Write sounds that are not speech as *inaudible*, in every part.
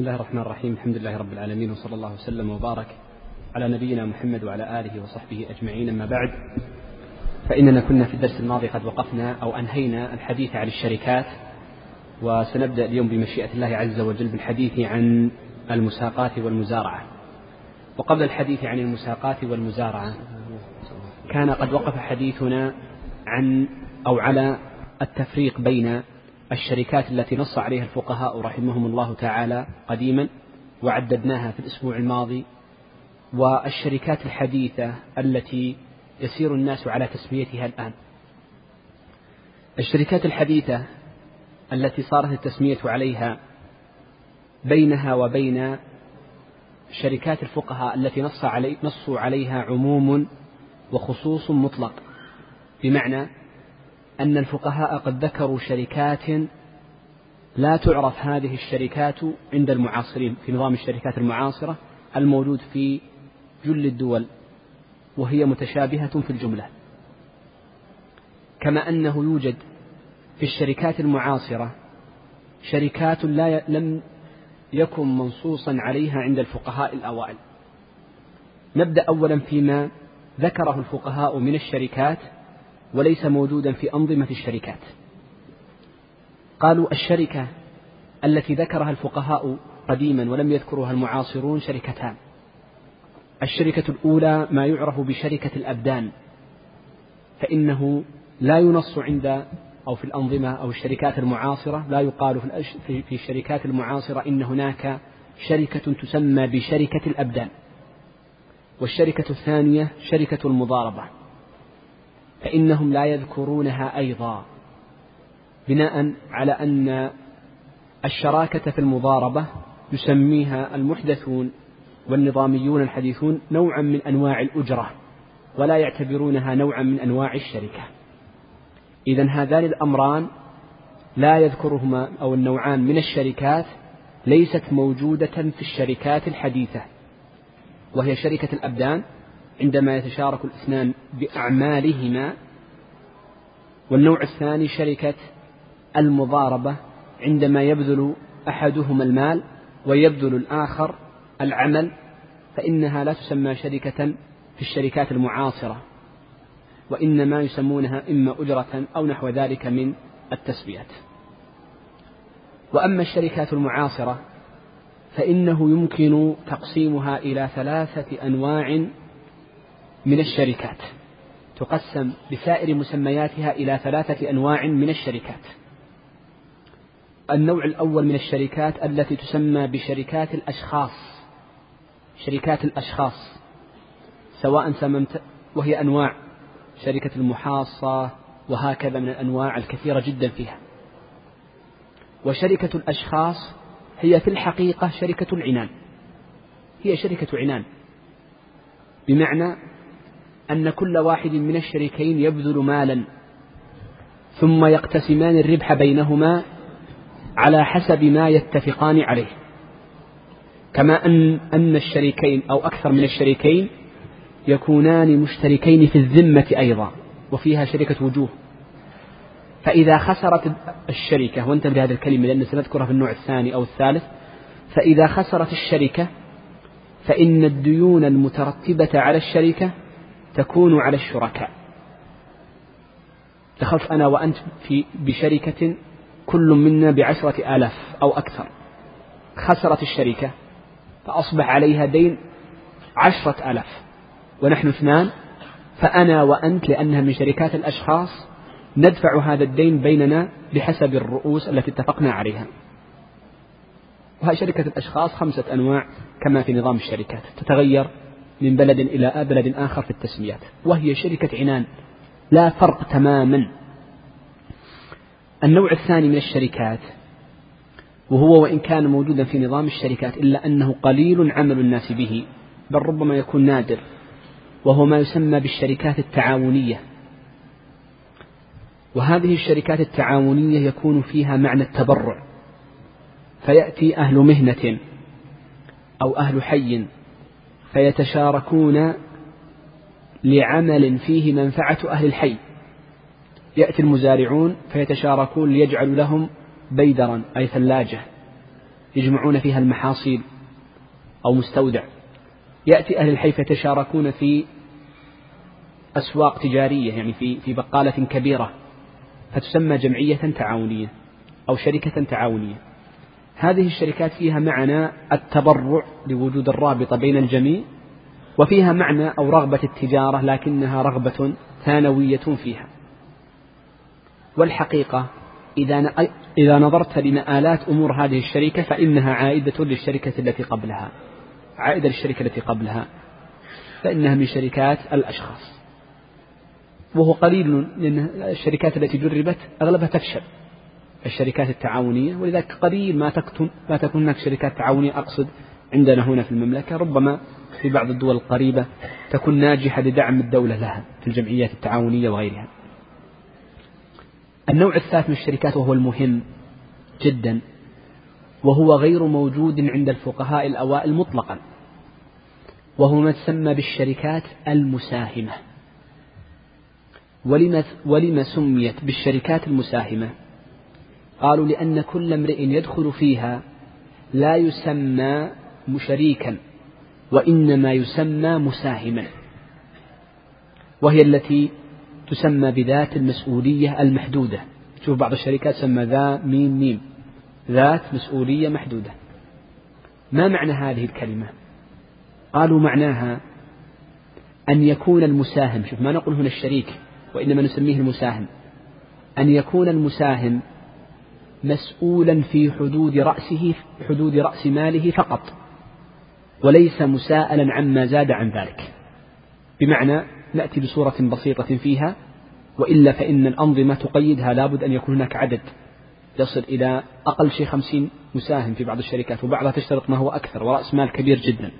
بسم الله الرحمن الرحيم. الحمد لله رب العالمين وصلى الله وسلم وبارك على نبينا محمد وعلى آله وصحبه أجمعين. أما بعد فإننا كنا في الدرس الماضي قد وقفنا أو أنهينا الحديث عن الشركات وسنبدأ اليوم بمشيئة الله عز وجل بالحديث عن المساقات والمزارعة. وقبل الحديث عن المساقات والمزارعة كان قد وقف حديثنا عن أو على التفريق بين الشركات التي نص عليها الفقهاء رحمهم الله تعالى قديما وعددناها في الأسبوع الماضي والشركات الحديثة التي يسير الناس على تسميتها الآن. الشركات الحديثة التي صارت التسمية عليها بينها وبين شركات الفقهاء التي نص علي نصوا عليها عموم وخصوص مطلق. بمعنى أن الفقهاء قد ذكروا شركات لا تعرف هذه الشركات عند المعاصرين في نظام الشركات المعاصرة الموجود في جل الدول وهي متشابهة في الجملة. كما أنه يوجد في الشركات المعاصرة شركات لا لم يكن منصوصا عليها عند الفقهاء الأوائل. نبدأ أولا فيما ذكره الفقهاء من الشركات وليس موجودا في أنظمة الشركات. قالوا الشركة التي ذكرها الفقهاء قديما ولم يذكرها المعاصرون شركتان. الشركة الأولى ما يعرف بشركة الأبدان فإنه لا ينص عند أو في الأنظمة أو الشركات المعاصرة لا يقال في الشركات المعاصرة إن هناك شركة تسمى بشركة الأبدان. والشركة الثانية شركة المضاربة. فإنهم لا يذكرونها أيضا. بناء على أن الشراكة في المضاربة يسميها المحدثون والنظاميون الحديثون نوعا من أنواع الأجرة ولا يعتبرونها نوعا من أنواع الشركة. إذا هذان الأمران لا يذكرهما أو النوعان من الشركات ليست موجودة في الشركات الحديثة وهي شركة الأبدان. عندما يتشارك الإثنان بأعمالهما والنوع الثاني شركة المضاربة عندما يبذل أحدهما المال ويبذل الآخر العمل فإنها لا تسمى شركة في الشركات المعاصرة وإنما يسمونها إما أجرة أو نحو ذلك من التسميات وأما الشركات المعاصرة فإنه يمكن تقسيمها إلى ثلاثة أنواع من الشركات. تقسم بسائر مسمياتها إلى ثلاثة أنواع من الشركات. النوع الأول من الشركات التي تسمى بشركات الأشخاص. شركات الأشخاص. سواء سممت وهي أنواع شركة المحاصة وهكذا من الأنواع الكثيرة جدا فيها. وشركة الأشخاص هي في الحقيقة شركة العنان. هي شركة عنان. بمعنى أن كل واحد من الشريكين يبذل مالا ثم يقتسمان الربح بينهما على حسب ما يتفقان عليه. كما أن أن الشريكين أو أكثر من الشريكين يكونان مشتركين في الذمة أيضا وفيها شركة وجوه. فإذا خسرت الشركة وانتبه لهذه الكلمة لأن سنذكرها في النوع الثاني أو الثالث. فإذا خسرت الشركة فإن الديون المترتبة على الشركة تكون على الشركاء. دخلت أنا وأنت في بشركة كل منا بعشرة آلاف أو أكثر. خسرت الشركة فأصبح عليها دين عشرة آلاف. ونحن اثنان فأنا وأنت لأنها من شركات الأشخاص ندفع هذا الدين بيننا بحسب الرؤوس التي اتفقنا عليها. وهي شركة الأشخاص خمسة أنواع كما في نظام الشركات. تتغير من بلد إلى بلد آخر في التسميات وهي شركة عنان. لا فرق تماما. النوع الثاني من الشركات وهو وإن كان موجودا في نظام الشركات إلا أنه قليل عمل الناس به بل ربما يكون نادر وهو ما يسمى بالشركات التعاونية. وهذه الشركات التعاونية يكون فيها معنى التبرع فيأتي أهل مهنة أو أهل حي. فيتشاركون لعمل فيه منفعة أهل الحي. يأتي المزارعون فيتشاركون ليجعلوا لهم بيدرا أي ثلاجة يجمعون فيها المحاصيل أو مستودع. يأتي أهل الحي فيتشاركون في أسواق تجارية يعني في في بقالة كبيرة فتسمى جمعية تعاونية أو شركة تعاونية. هذه الشركات فيها معنى التبرع لوجود الرابطة بين الجميع وفيها معنى أو رغبة التجارة لكنها رغبة ثانوية فيها. والحقيقة إذا إذا نظرت لمآلات أمور هذه الشركة فإنها عائدة للشركة التي قبلها. عائدة للشركة التي قبلها. فإنها من شركات الأشخاص. وهو قليل لأن الشركات التي جربت أغلبها تفشل. الشركات التعاونية ولذلك قليل ما تكتم ما تكون هناك شركات تعاونية أقصد عندنا هنا في المملكة ربما في بعض الدول القريبة تكون ناجحة لدعم الدولة لها في الجمعيات التعاونية وغيرها. النوع الثالث من الشركات وهو المهم جدا وهو غير موجود عند الفقهاء الأوائل مطلقا وهو ما تسمى بالشركات المساهمة. ولما, ولما سميت بالشركات المساهمة؟ قالوا لأن كل امرئ يدخل فيها لا يسمى شريكا وإنما يسمى مساهما وهي التي تسمى بذات المسؤولية المحدودة. شوف بعض الشركات تسمى ذا ميم ميم ذات مسؤولية محدودة. ما معنى هذه الكلمة؟ قالوا معناها أن يكون المساهم شوف ما نقول هنا الشريك وإنما نسميه المساهم أن يكون المساهم مسؤولا في حدود رأسه حدود رأس ماله فقط وليس مساءلا عما زاد عن ذلك. بمعنى نأتي بصورة بسيطة فيها وإلا فإن الأنظمة تقيدها لابد أن يكون هناك عدد. يصل إلى أقل شيء خمسين مساهم في بعض الشركات وبعضها تشترط ما هو أكثر ورأس مال كبير جدا.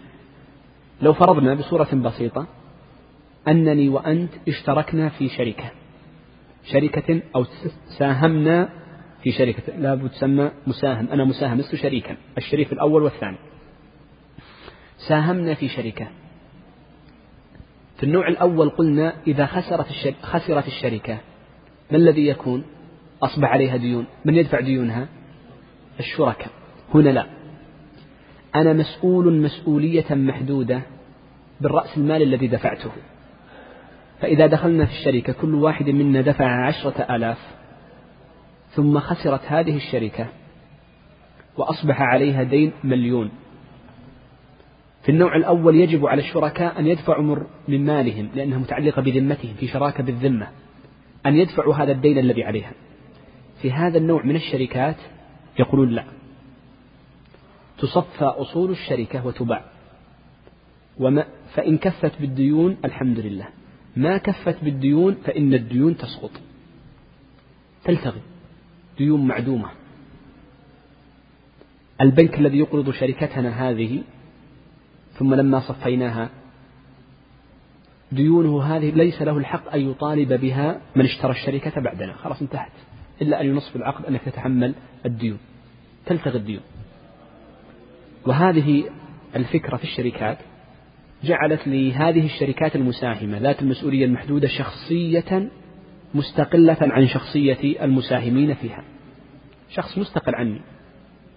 لو فرضنا بصورة بسيطة أنني وأنت اشتركنا في شركة شركة أو ساهمنا في شركة. لابد تسمى مساهم. أنا مساهم لست شريكا. الشريك الأول والثاني. ساهمنا في شركة. في النوع الأول قلنا إذا خسرت الشركة, خسرت الشركة ما الذي يكون؟ أصبح عليها ديون. من يدفع ديونها؟ الشركاء. هنا لا. أنا مسؤول مسؤولية محدودة بالرأس المال الذي دفعته. فإذا دخلنا في الشركة كل واحد منا دفع عشرة آلاف. ثم خسرت هذه الشركة وأصبح عليها دين مليون. في النوع الأول يجب على الشركاء أن يدفعوا من مالهم لأنها متعلقة بذمتهم في شراكة بالذمة أن يدفعوا هذا الدين الذي عليها. في هذا النوع من الشركات يقولون لا. تصفى أصول الشركة وتباع. وما فإن كفت بالديون الحمد لله. ما كفت بالديون فإن الديون تسقط. تلتغي. ديون معدومة. البنك الذي يقرض شركتنا هذه ثم لما صفيناها ديونه هذه ليس له الحق أن يطالب بها من اشترى الشركة بعدنا. خلاص انتهت. إلا أن ينص في العقد أنك تتحمل الديون. تلتغي الديون. وهذه الفكرة في الشركات جعلت لهذه الشركات المساهمة ذات المسؤولية المحدودة شخصية مستقلة عن شخصية المساهمين فيها. شخص مستقل عني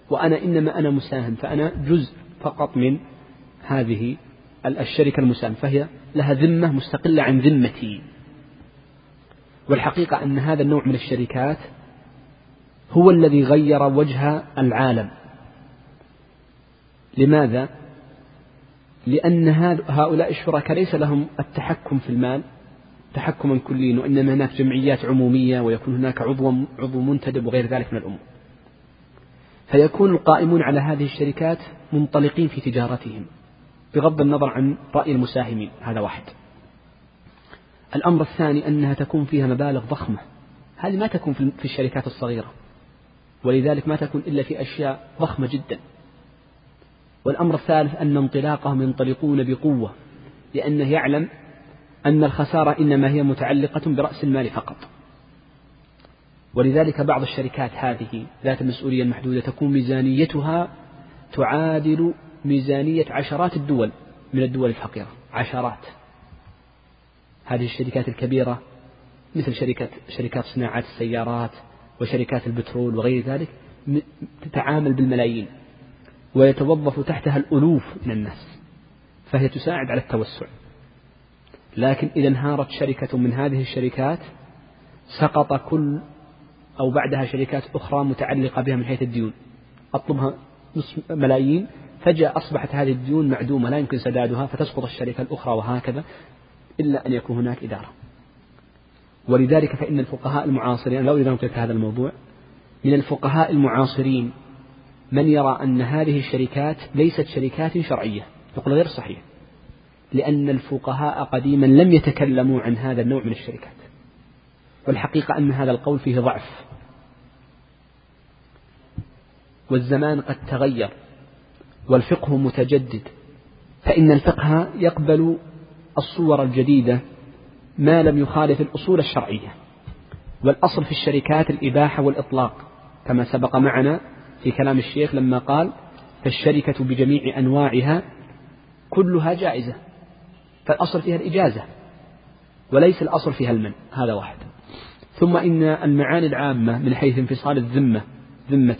وأنا إنما أنا مساهم فأنا جزء فقط من هذه الشركة المساهمة فهي لها ذمة مستقلة عن ذمتي والحقيقة أن هذا النوع من الشركات هو الذي غير وجه العالم لماذا؟ لأن هؤلاء الشركاء ليس لهم التحكم في المال تحكما كليا وإنما هناك جمعيات عمومية ويكون هناك عضو عضو منتدب وغير ذلك من الأمور. فيكون القائمون على هذه الشركات منطلقين في تجارتهم بغض النظر عن رأي المساهمين. هذا واحد. الأمر الثاني أنها تكون فيها مبالغ ضخمة. هذه ما تكون في الشركات الصغيرة. ولذلك ما تكون إلا في أشياء ضخمة جدا. والأمر الثالث أن انطلاقهم ينطلقون بقوة لأنه يعلم أن الخسارة إنما هي متعلقة برأس المال فقط. ولذلك بعض الشركات هذه ذات المسؤولية المحدودة تكون ميزانيتها تعادل ميزانية عشرات الدول من الدول الفقيرة. عشرات. هذه الشركات الكبيرة مثل شركة شركات صناعات السيارات وشركات البترول وغير ذلك تتعامل بالملايين ويتوظف تحتها الألوف من الناس. فهي تساعد على التوسع. لكن إذا انهارت شركة من هذه الشركات سقط كل أو بعدها شركات أخرى متعلقة بها من حيث الديون. أطلبها نصف ملايين فجأة أصبحت هذه الديون معدومة لا يمكن سدادها فتسقط الشركة الأخرى وهكذا إلا أن يكون هناك إدارة. ولذلك فإن الفقهاء المعاصرين لو إذا هذا الموضوع من الفقهاء المعاصرين من يرى أن هذه الشركات ليست شركات شرعية يقول غير صحيح. لأن الفقهاء قديما لم يتكلموا عن هذا النوع من الشركات. والحقيقة أن هذا القول فيه ضعف. والزمان قد تغير والفقه متجدد فإن الفقه يقبل الصور الجديدة ما لم يخالف الأصول الشرعية. والأصل في الشركات الإباحة والإطلاق كما سبق معنا في كلام الشيخ لما قال فالشركة بجميع أنواعها كلها جائزة. فالأصل فيها الإجازة وليس الأصل فيها المن هذا واحد. ثم إن المعاني العامة من حيث انفصال الذمة ذمة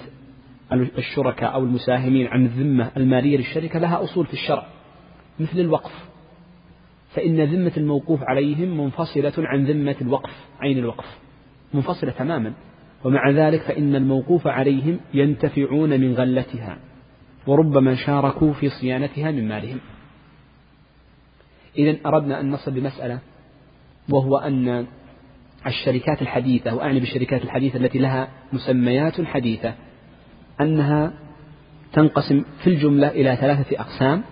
الشركاء أو المساهمين عن الذمة المالية للشركة لها أصول في الشرع مثل الوقف. فإن ذمة الموقوف عليهم منفصلة عن ذمة الوقف عين الوقف منفصلة تماما. ومع ذلك فإن الموقوف عليهم ينتفعون من غلتها وربما شاركوا في صيانتها من مالهم. إذا أردنا أن نصل بمسألة وهو أن الشركات الحديثة وأعني بالشركات الحديثة التي لها مسميات حديثة أنها تنقسم في الجملة إلى ثلاثة أقسام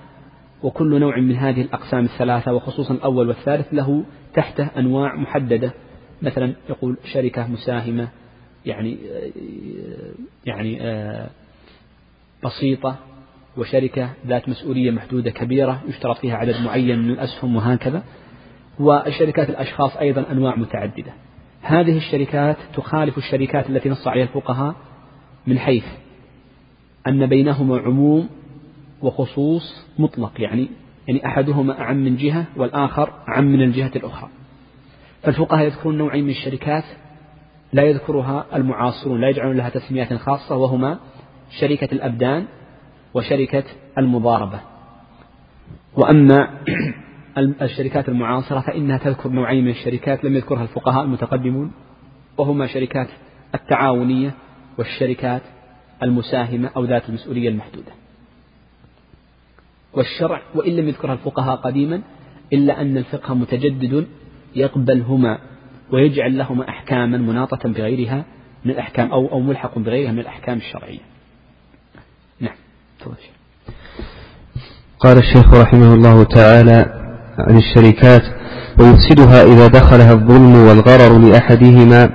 وكل نوع من هذه الأقسام الثلاثة وخصوصا الأول والثالث له تحته أنواع محددة. مثلا يقول شركة مساهمة يعني يعني آه، بسيطة وشركة ذات مسؤولية محدودة كبيرة يشترط فيها عدد معين من الأسهم وهكذا. والشركات الأشخاص أيضا أنواع متعددة. هذه الشركات تخالف الشركات التي نص عليها الفقهاء من حيث أن بينهما عموم وخصوص مطلق يعني يعني أحدهما أعم من جهة والآخر أعم من الجهة الأخرى. فالفقهاء يذكرون نوعين من الشركات لا يذكرها المعاصرون لا يجعلون لها تسميات خاصة وهما شركة الأبدان وشركة المضاربة وأما الشركات المعاصرة فإنها تذكر نوعين من الشركات لم يذكرها الفقهاء المتقدمون وهما شركات التعاونية والشركات المساهمة أو ذات المسؤولية المحدودة والشرع وإن لم يذكرها الفقهاء قديما إلا أن الفقه متجدد يقبلهما ويجعل لهما أحكاما مناطة بغيرها من الأحكام أو أو ملحق بغيرها من الأحكام الشرعية. نعم. قال الشيخ رحمه الله تعالى عن الشركات ويفسدها إذا دخلها الظلم والغرر لأحدهما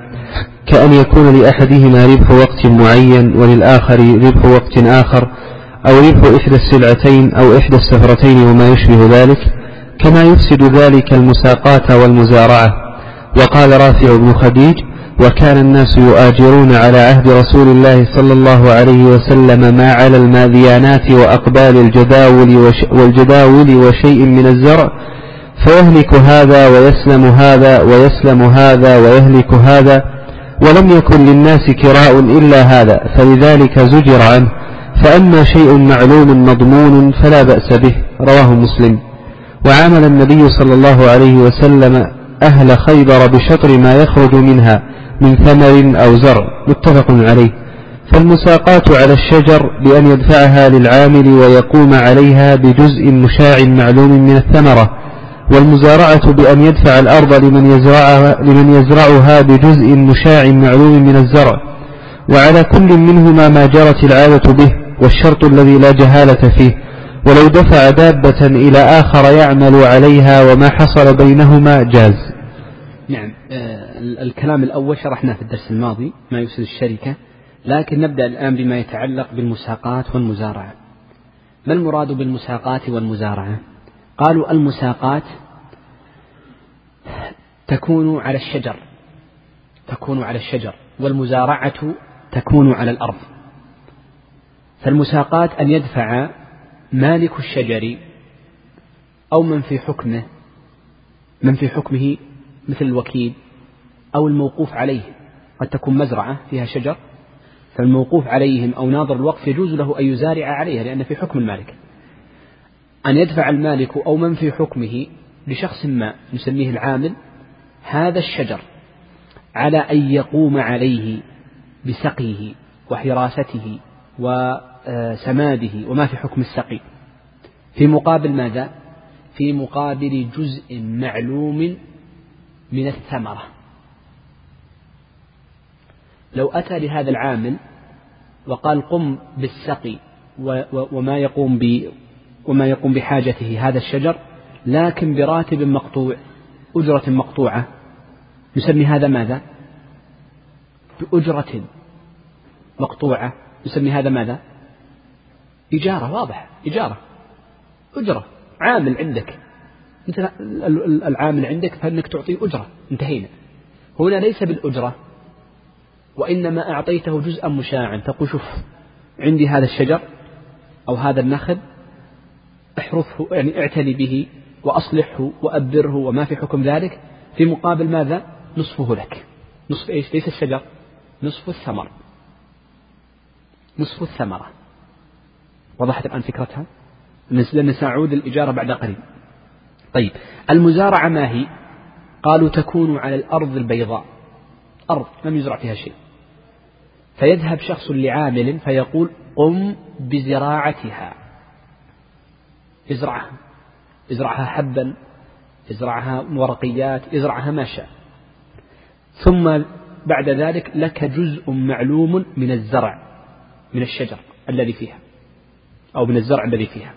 كأن يكون لأحدهما ربح وقت معين وللآخر ربح وقت آخر أو ربح إحدى السلعتين أو إحدى السفرتين وما يشبه ذلك كما يفسد ذلك المساقات والمزارعة وقال رافع بن خديج وكان الناس يؤاجرون على عهد رسول الله صلى الله عليه وسلم ما على الماذيانات وأقبال الجداول والجداول وشيء من الزرع فيهلك هذا ويسلم هذا ويسلم هذا ويهلك هذا ولم يكن للناس كراء إلا هذا فلذلك زجر عنه فأما شيء معلوم مضمون فلا بأس به رواه مسلم. وعامل النبي صلى الله عليه وسلم أهل خيبر بشطر ما يخرج منها من ثمر أو زرع متفق عليه. فالمساقات على الشجر بأن يدفعها للعامل ويقوم عليها بجزء مشاع معلوم من الثمرة والمزارعة بأن يدفع الأرض لمن يزرعها, لمن يزرعها بجزء مشاع معلوم من الزرع. وعلى كل منهما ما جرت العادة به والشرط الذي لا جهالة فيه. ولو دفع دابة إلى آخر يعمل عليها وما حصل بينهما جاز. نعم آه، الكلام الأول شرحناه في الدرس الماضي ما يفسد الشركة لكن نبدأ الآن بما يتعلق بالمساقات والمزارعة. ما المراد بالمساقات والمزارعة؟ قالوا المساقات تكون على الشجر تكون على الشجر والمزارعة تكون على الأرض. فالمساقات أن يدفع مالك الشجر أو من في حكمه من في حكمه مثل الوكيل أو الموقوف عليه. قد تكون مزرعة فيها شجر فالموقوف عليهم أو ناظر الوقف يجوز له أن يزارع عليها لأن في حكم المالك. أن يدفع المالك أو من في حكمه لشخص ما نسميه العامل هذا الشجر على أن يقوم عليه بسقيه وحراسته وسماده وما في حكم السقي. في مقابل ماذا؟ في مقابل جزء معلوم من الثمرة. لو أتى لهذا العامل وقال قم بالسقي وما يقوم ب وما يقوم بحاجته هذا الشجر لكن براتب مقطوع أجرة مقطوعة. نسمي هذا ماذا؟ بأجرة مقطوعة. نسمي هذا ماذا؟ إجارة واضح إجارة. أجرة عامل عندك. مثل العامل عندك فإنك تعطيه أجرة. انتهينا. هنا ليس بالأجرة. وإنما أعطيته جزءا مشاعا. تقول شوف عندي هذا الشجر أو هذا النخل احرثه يعني اعتني به وأصلحه وأبره وما في حكم ذلك. في مقابل ماذا؟ نصفه لك. نصف إيش؟ ليس الشجر نصف الثمر نصف الثمرة. وضحت الآن فكرتها؟ لأن سنعود الإجارة بعد قليل. طيب المزارعة ما هي؟ قالوا تكون على الأرض البيضاء. أرض لم يزرع فيها شيء. فيذهب شخص لعامل فيقول قم بزراعتها. ازرعها. ازرعها حبا ازرعها ورقيات ازرعها ما شاء. ثم بعد ذلك لك جزء معلوم من الزرع من الشجر الذي فيها أو من الزرع الذي فيها.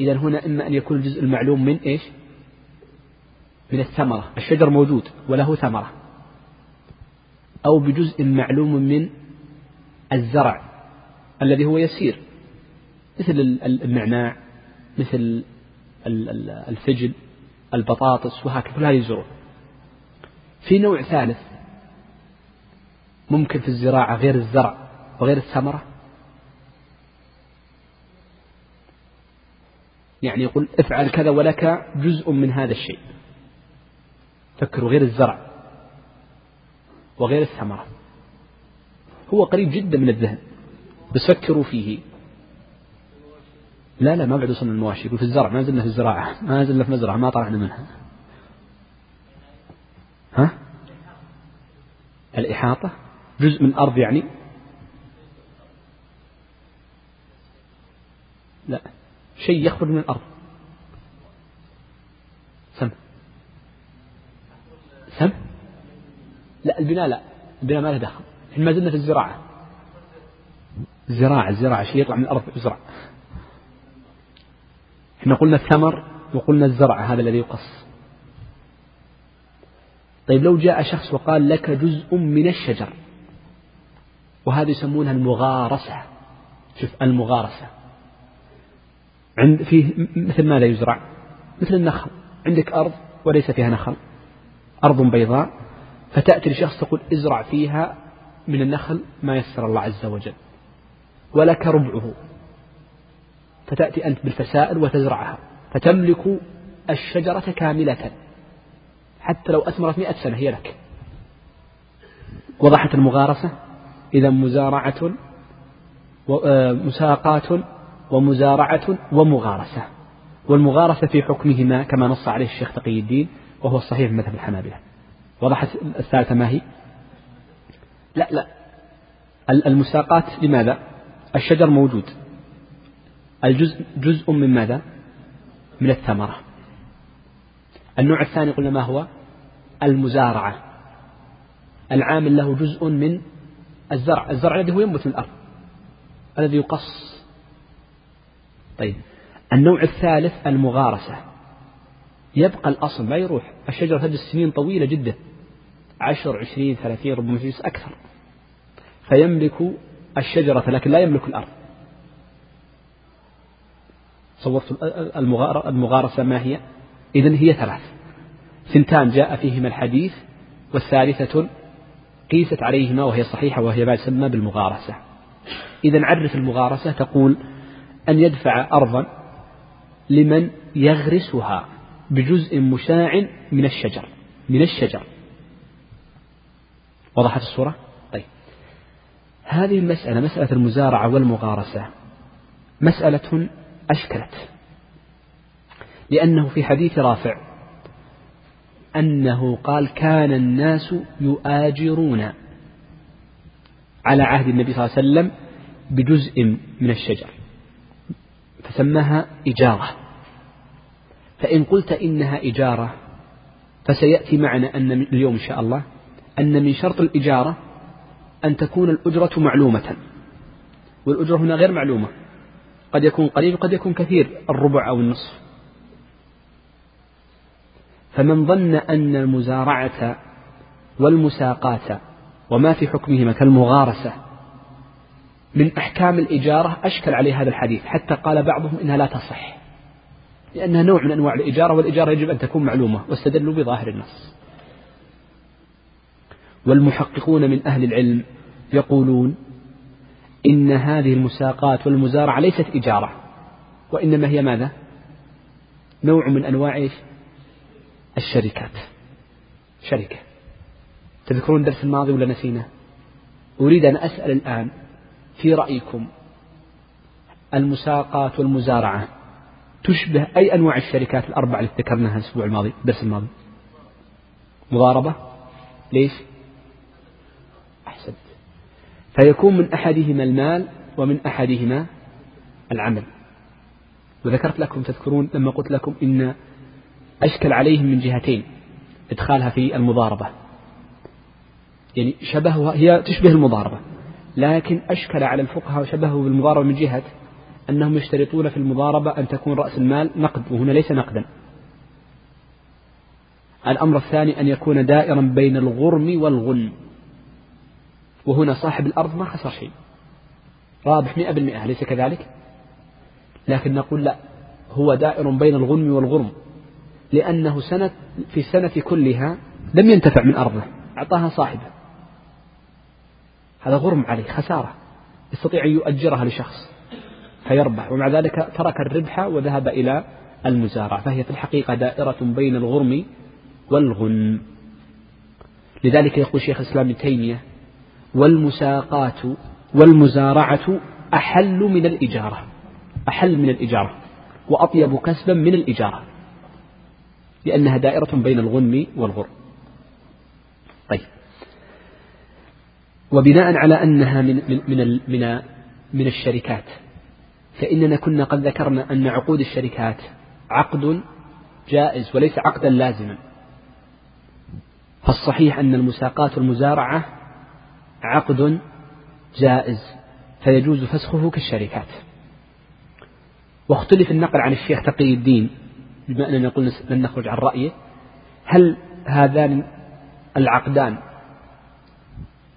إذا هنا إما أن يكون الجزء المعلوم من إيش؟ من الثمرة. الشجر موجود وله ثمرة. أو بجزء معلوم من الزرع الذي هو يسير مثل النعناع مثل الفجل البطاطس وهكذا. كل هذه في نوع ثالث ممكن في الزراعة غير الزرع وغير الثمرة. يعني يقول افعل كذا ولك جزء من هذا الشيء. فكروا غير الزرع. وغير الثمرة. هو قريب جدا من الذهن بس فكروا فيه. لا لا ما بعد وصلنا المواشي يقول في الزرع ما زلنا في الزراعة. ما زلنا في مزرعة ما طلعنا منها. ها؟ الإحاطة جزء من الأرض يعني؟ لا شيء يخرج من الأرض. سم. سم؟ لا البناء لا. البناء ما له دخل. إحنا ما زلنا في الزراعة. الزراعة الزراعة. شيء يطلع من الأرض يزرع إحنا قلنا الثمر وقلنا الزرع هذا الذي يقص. طيب لو جاء شخص وقال لك جزء من الشجر وهذا يسمونها المغارسة. شوف المغارسة. عند فيه مثل ماذا يزرع؟ مثل النخل. عندك أرض وليس فيها نخل. أرض بيضاء. فتأتي لشخص تقول ازرع فيها من النخل ما يسر الله عز وجل ولك ربعه. فتأتي أنت بالفسائل وتزرعها فتملك الشجرة كاملة حتى لو أثمرت مئة سنة هي لك. وضحت المغارسة إذا مزارعة آه، مساقات ومزارعة ومغارسة والمغارسة في حكمهما كما نص عليه الشيخ تقي الدين وهو الصحيح من مذهب الحنابلة. وضحت الثالثة ما هي؟ لا لا. المساقات لماذا؟ الشجر موجود. الجزء جزء من ماذا؟ من الثمرة. النوع الثاني قلنا ما هو؟ المزارعة. العامل له جزء من الزرع. الزرع الذي هو ينبت من الأرض. الذي يقص. طيب. النوع الثالث المغارسة. يبقى الأصل ما يروح. الشجرة تجلس سنين طويلة جدا. عشر عشرين ثلاثين ربما تجلس أكثر. فيملك الشجرة لكن لا يملك الأرض. صورت المغارسة ما هي؟ إذن هي ثلاث. ثنتان جاء فيهما الحديث والثالثة قيست عليهما وهي صحيحة وهي ما يسمى بالمغارسة. إذا عرف المغارسة تقول أن يدفع أرضا لمن يغرسها بجزء مشاع من الشجر من الشجر. وضحت الصورة؟ طيب. هذه المسألة مسألة المزارعة والمغارسة مسألة أشكلت. لأنه في حديث رافع أنه قال كان الناس يؤاجرون على عهد النبي صلى الله عليه وسلم بجزء من الشجر فسماها إجارة. فإن قلت إنها إجارة فسيأتي معنا أن اليوم إن شاء الله أن من شرط الإجارة أن تكون الأجرة معلومة. والأجرة هنا غير معلومة. قد يكون قليل وقد يكون كثير الربع أو النصف. فمن ظن أن المزارعة والمساقات وما في حكمهما كالمغارسة من أحكام الإجارة أشكل عليه هذا الحديث. حتى قال بعضهم إنها لا تصح. لأنها نوع من أنواع الإجارة والإجارة يجب أن تكون معلومة واستدلوا بظاهر النص. والمحققون من أهل العلم يقولون إن هذه المساقات والمزارعة ليست إجارة وإنما هي ماذا؟ نوع من أنواع الشركات. شركة. تذكرون الدرس الماضي ولا نسينا؟ أريد أن أسأل الآن في رأيكم المساقات والمزارعة تشبه أي أنواع الشركات الأربعة اللي ذكرناها الأسبوع الماضي الدرس الماضي؟ مضاربة؟ ليش؟ فيكون من أحدهما المال ومن أحدهما العمل. وذكرت لكم تذكرون لما قلت لكم إن أشكل عليهم من جهتين إدخالها في المضاربة. يعني شبهها هي تشبه المضاربة لكن أشكل على الفقهاء وشبهه بالمضاربة من جهة أنهم يشترطون في المضاربة أن تكون رأس المال نقد وهنا ليس نقدا. الأمر الثاني أن يكون دائرا بين الغرم والغنم وهنا صاحب الأرض ما خسر شيء. رابح مئة بالمئة أليس كذلك؟ لكن نقول لا هو دائر بين الغنم والغرم لأنه سنة في السنة كلها لم ينتفع من أرضه أعطاها صاحبه. هذا غرم عليه خسارة يستطيع أن يؤجرها لشخص فيربح ومع ذلك ترك الربح وذهب إلى المزارع فهي في الحقيقة دائرة بين الغرم والغنم. لذلك يقول شيخ الإسلام ابن تيمية والمساقات والمزارعة أحل من الإجارة أحل من الإجارة وأطيب كسبا من الإجارة لأنها دائرة بين الغنم والغرم طيب. وبناء على أنها من من من من, من الشركات فإننا كنا قد ذكرنا أن عقود الشركات عقد جائز وليس عقدا لازما. فالصحيح أن المساقات والمزارعة عقد جائز فيجوز فسخه كالشركات. واختلف النقل عن الشيخ تقي الدين بما أننا نقول لن نخرج عن رأيه. هل هذان العقدان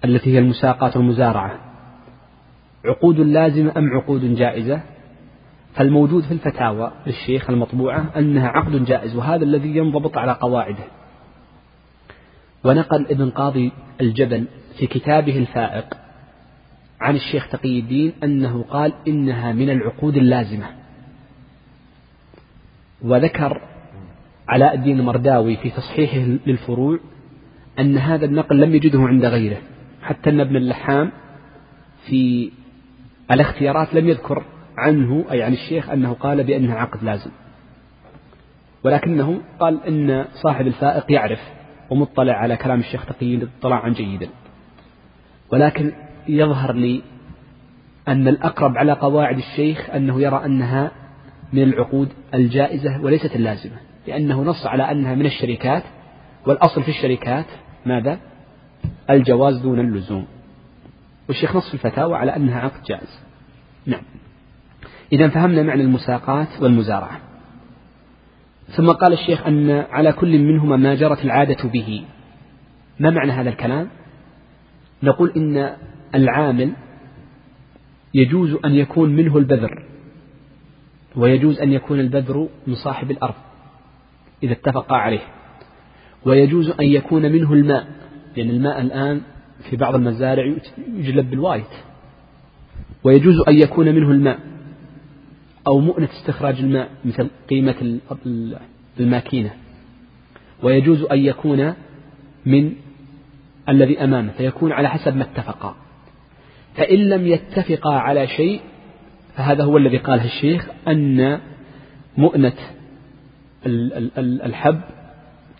التي هي المساقات والمزارعة عقود لازمة أم عقود جائزة؟ فالموجود في الفتاوى للشيخ المطبوعة أنها عقد جائز وهذا الذي ينضبط على قواعده. ونقل ابن قاضي الجبل في كتابه الفائق عن الشيخ تقي الدين أنه قال إنها من العقود اللازمة. وذكر علاء الدين المرداوي في تصحيحه للفروع أن هذا النقل لم يجده عند غيره حتى أن ابن اللحام في الاختيارات لم يذكر عنه أي عن الشيخ أنه قال بأنها عقد لازم. ولكنه قال إن صاحب الفائق يعرف ومطلع على كلام الشيخ تقي اطلاعا جيدا. ولكن يظهر لي أن الأقرب على قواعد الشيخ أنه يرى أنها من العقود الجائزة وليست اللازمة لأنه نص على أنها من الشركات والأصل في الشركات ماذا؟ الجواز دون اللزوم. والشيخ نص في الفتاوى على أنها عقد جائز. نعم. إذا فهمنا معنى المساقات والمزارعة. ثم قال الشيخ أن على كل منهما ما جرت العادة به. ما معنى هذا الكلام؟ نقول إن العامل يجوز أن يكون منه البذر ويجوز أن يكون البذر من صاحب الأرض إذا اتفقا عليه ويجوز أن يكون منه الماء لأن الماء الآن في بعض المزارع يجلب بالوايت ويجوز أن يكون منه الماء أو مؤنة استخراج الماء مثل قيمة الماكينة ويجوز أن يكون من الذي أمامه فيكون على حسب ما اتفقا. فإن لم يتفقا على شيء فهذا هو الذي قاله الشيخ أن مؤنة الحب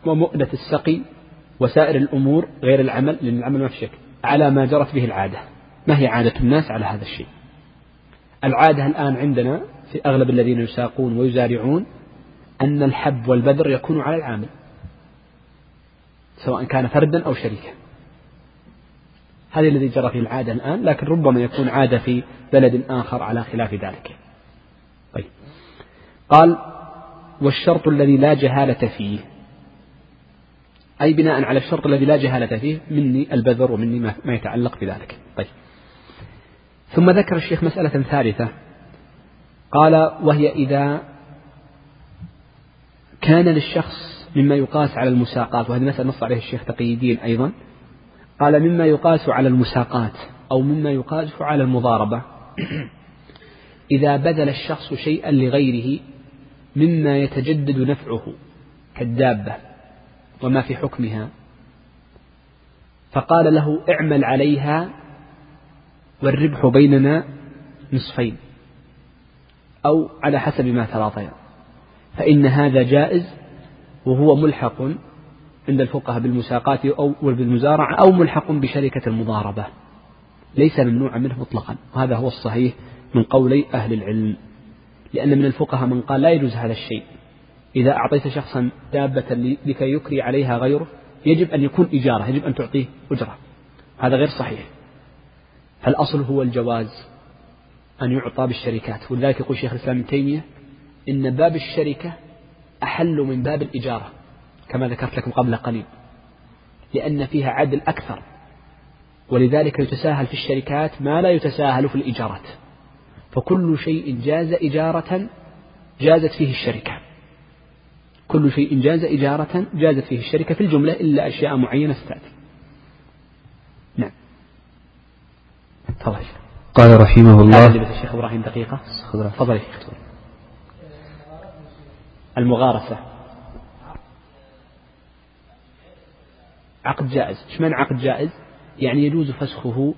ومؤنة السقي وسائر الأمور غير العمل لأن العمل ما في شك على ما جرت به العادة. ما هي عادة الناس على هذا الشيء؟ العادة الآن عندنا في أغلب الذين يساقون ويزارعون أن الحب والبذر يكون على العامل سواء كان فردا أو شريكا. هذا الذي جرى في العادة الآن لكن ربما يكون عادة في بلد آخر على خلاف ذلك. طيب. قال والشرط الذي لا جهالة فيه. أي بناء على الشرط الذي لا جهالة فيه مني البذر ومني ما يتعلق بذلك. طيب. ثم ذكر الشيخ مسألة ثالثة. قال وهي إذا كان للشخص مما يقاس على المساقات وهذه مسألة نص عليه الشيخ تقي الدين أيضا. قال مما يقاس على المساقات أو مما يقاس على المضاربة. *clears throat* إذا بذل الشخص شيئا لغيره مما يتجدد نفعه كالدابة وما في حكمها. فقال له اعمل عليها والربح بيننا نصفين أو على حسب ما تراضيا فإن هذا جائز وهو ملحق عند الفقهاء بالمساقات أو بالمزارعة أو ملحق بشركة المضاربة. ليس ممنوعا منه مطلقا. وهذا هو الصحيح من قولي أهل العلم. لأن من الفقهاء من قال لا يجوز هذا الشيء. إذا أعطيت شخصا دابة لكي يكري عليها غيره يجب أن يكون إجارة يجب أن تعطيه أجرة. هذا غير صحيح. فالأصل هو الجواز أن يعطى بالشركات. ولذلك يقول شيخ الإسلام ابن تيمية إن باب الشركة أحل من باب الإجارة. كما ذكرت لكم قبل قليل لأن فيها عدل أكثر ولذلك يتساهل في الشركات ما لا يتساهل في الإيجارات فكل شيء جاز إجارة جازت فيه الشركة كل شيء جاز إجارة جازت فيه الشركة في الجملة إلا أشياء معينة ستأتي. نعم. تفضل. قال رحمه الله. الشيخ إبراهيم دقيقة. تفضل المغارسة. عقد جائز. إيش معنى عقد جائز؟ يعني يجوز فسخه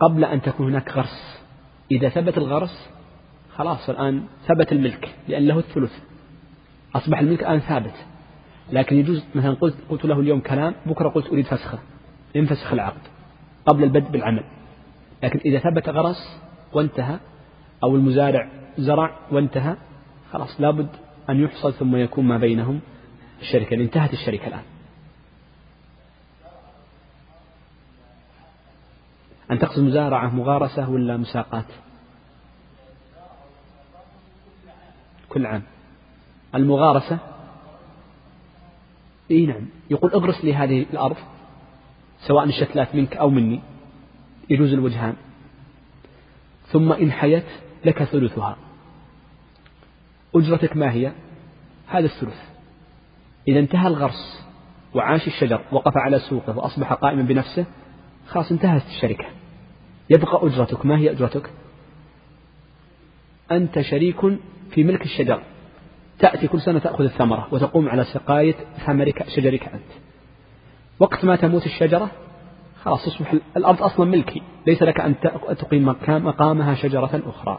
قبل أن تكون هناك غرس. إذا ثبت الغرس خلاص الآن ثبت الملك لأن له الثلث. أصبح الملك الآن ثابت. لكن يجوز مثلا قلت قلت له اليوم كلام بكرة قلت أريد فسخه. ينفسخ العقد قبل البدء بالعمل. لكن إذا ثبت غرس وانتهى أو المزارع زرع وانتهى خلاص لابد أن يحصل ثم يكون ما بينهم الشركة انتهت الشركة الآن. أن تقصد مزارعة مغارسة ولا مساقات؟ كل عام. المغارسة؟ إي نعم. يقول اغرس لي هذه الأرض سواء الشتلات منك أو مني. يجوز الوجهان. ثم إن حيت لك ثلثها. أجرتك ما هي؟ هذا الثلث. إذا انتهى الغرس وعاش الشجر وقف على سوقه وأصبح قائما بنفسه خلاص انتهت الشركة. يبقى أجرتك. ما هي أجرتك؟ أنت شريك في ملك الشجر. تأتي كل سنة تأخذ الثمرة وتقوم على سقاية ثمرك شجرك أنت. وقت ما تموت الشجرة خلاص تصبح الأرض أصلا ملكي. ليس لك أن تقيم مقامها شجرة أخرى.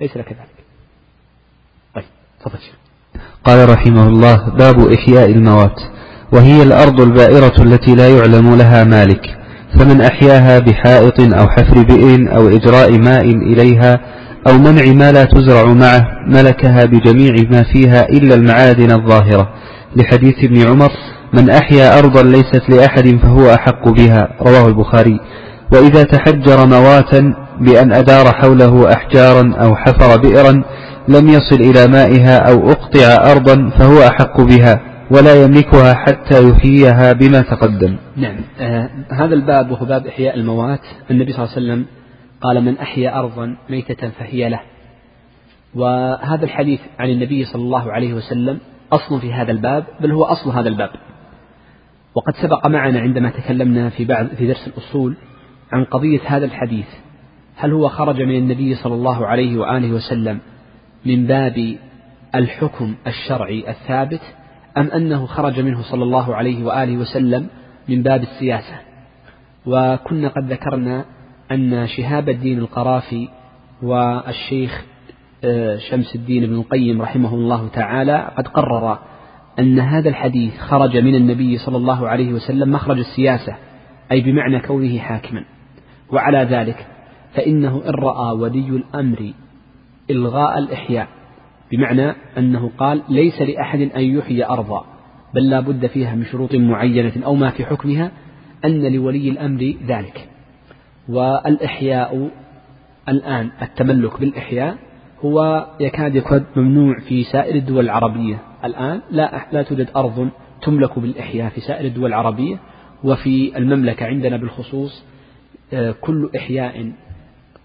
ليس لك ذلك. طيب تفضل قال رحمه الله باب إحياء الموات وهي الأرض البائرة التي لا يعلم لها مالك. فمن أحياها بحائط أو حفر بئر أو إجراء ماء إليها أو منع ما لا تزرع معه ملكها بجميع ما فيها إلا المعادن الظاهرة. لحديث ابن عمر من أحيا أرضا ليست لأحد فهو أحق بها. رواه البخاري. وإذا تحجر مواتا بأن أدار حوله أحجارا أو حفر بئرا لم يصل إلى مائها أو أقطع أرضا فهو أحق بها. ولا يملكها حتى يحييها بما تقدم. نعم. آه هذا الباب وهو باب إحياء الموات. النبي صلى الله عليه وسلم قال من أحيا أرضا ميتة فهي له. وهذا الحديث عن النبي صلى الله عليه وسلم أصل في هذا الباب بل هو أصل هذا الباب. وقد سبق معنا عندما تكلمنا في بعض في درس الأصول عن قضية هذا الحديث. هل هو خرج من النبي صلى الله عليه وآله وسلم من باب الحكم الشرعي الثابت أم أنه خرج منه صلى الله عليه وآله وسلم من باب السياسة؟ وكنا قد ذكرنا أن شهاب الدين القرافي والشيخ آه، شمس الدين ابن القيم رحمه الله تعالى قد قرر أن هذا الحديث خرج من النبي صلى الله عليه وسلم مخرج السياسة أي بمعنى كونه حاكما. وعلى ذلك فإنه إن رأى ولي الأمر إلغاء الإحياء. بمعنى أنه قال ليس لأحد أن يحيي أرضا بل لا بد فيها من شروط معينة أو ما في حكمها أن لولي الأمر ذلك. والإحياء الآن التملك بالإحياء هو يكاد يكون ممنوع في سائر الدول العربية. الآن لا لا توجد أرض تملك بالإحياء في سائر الدول العربية وفي المملكة عندنا بالخصوص آه، كل إحياء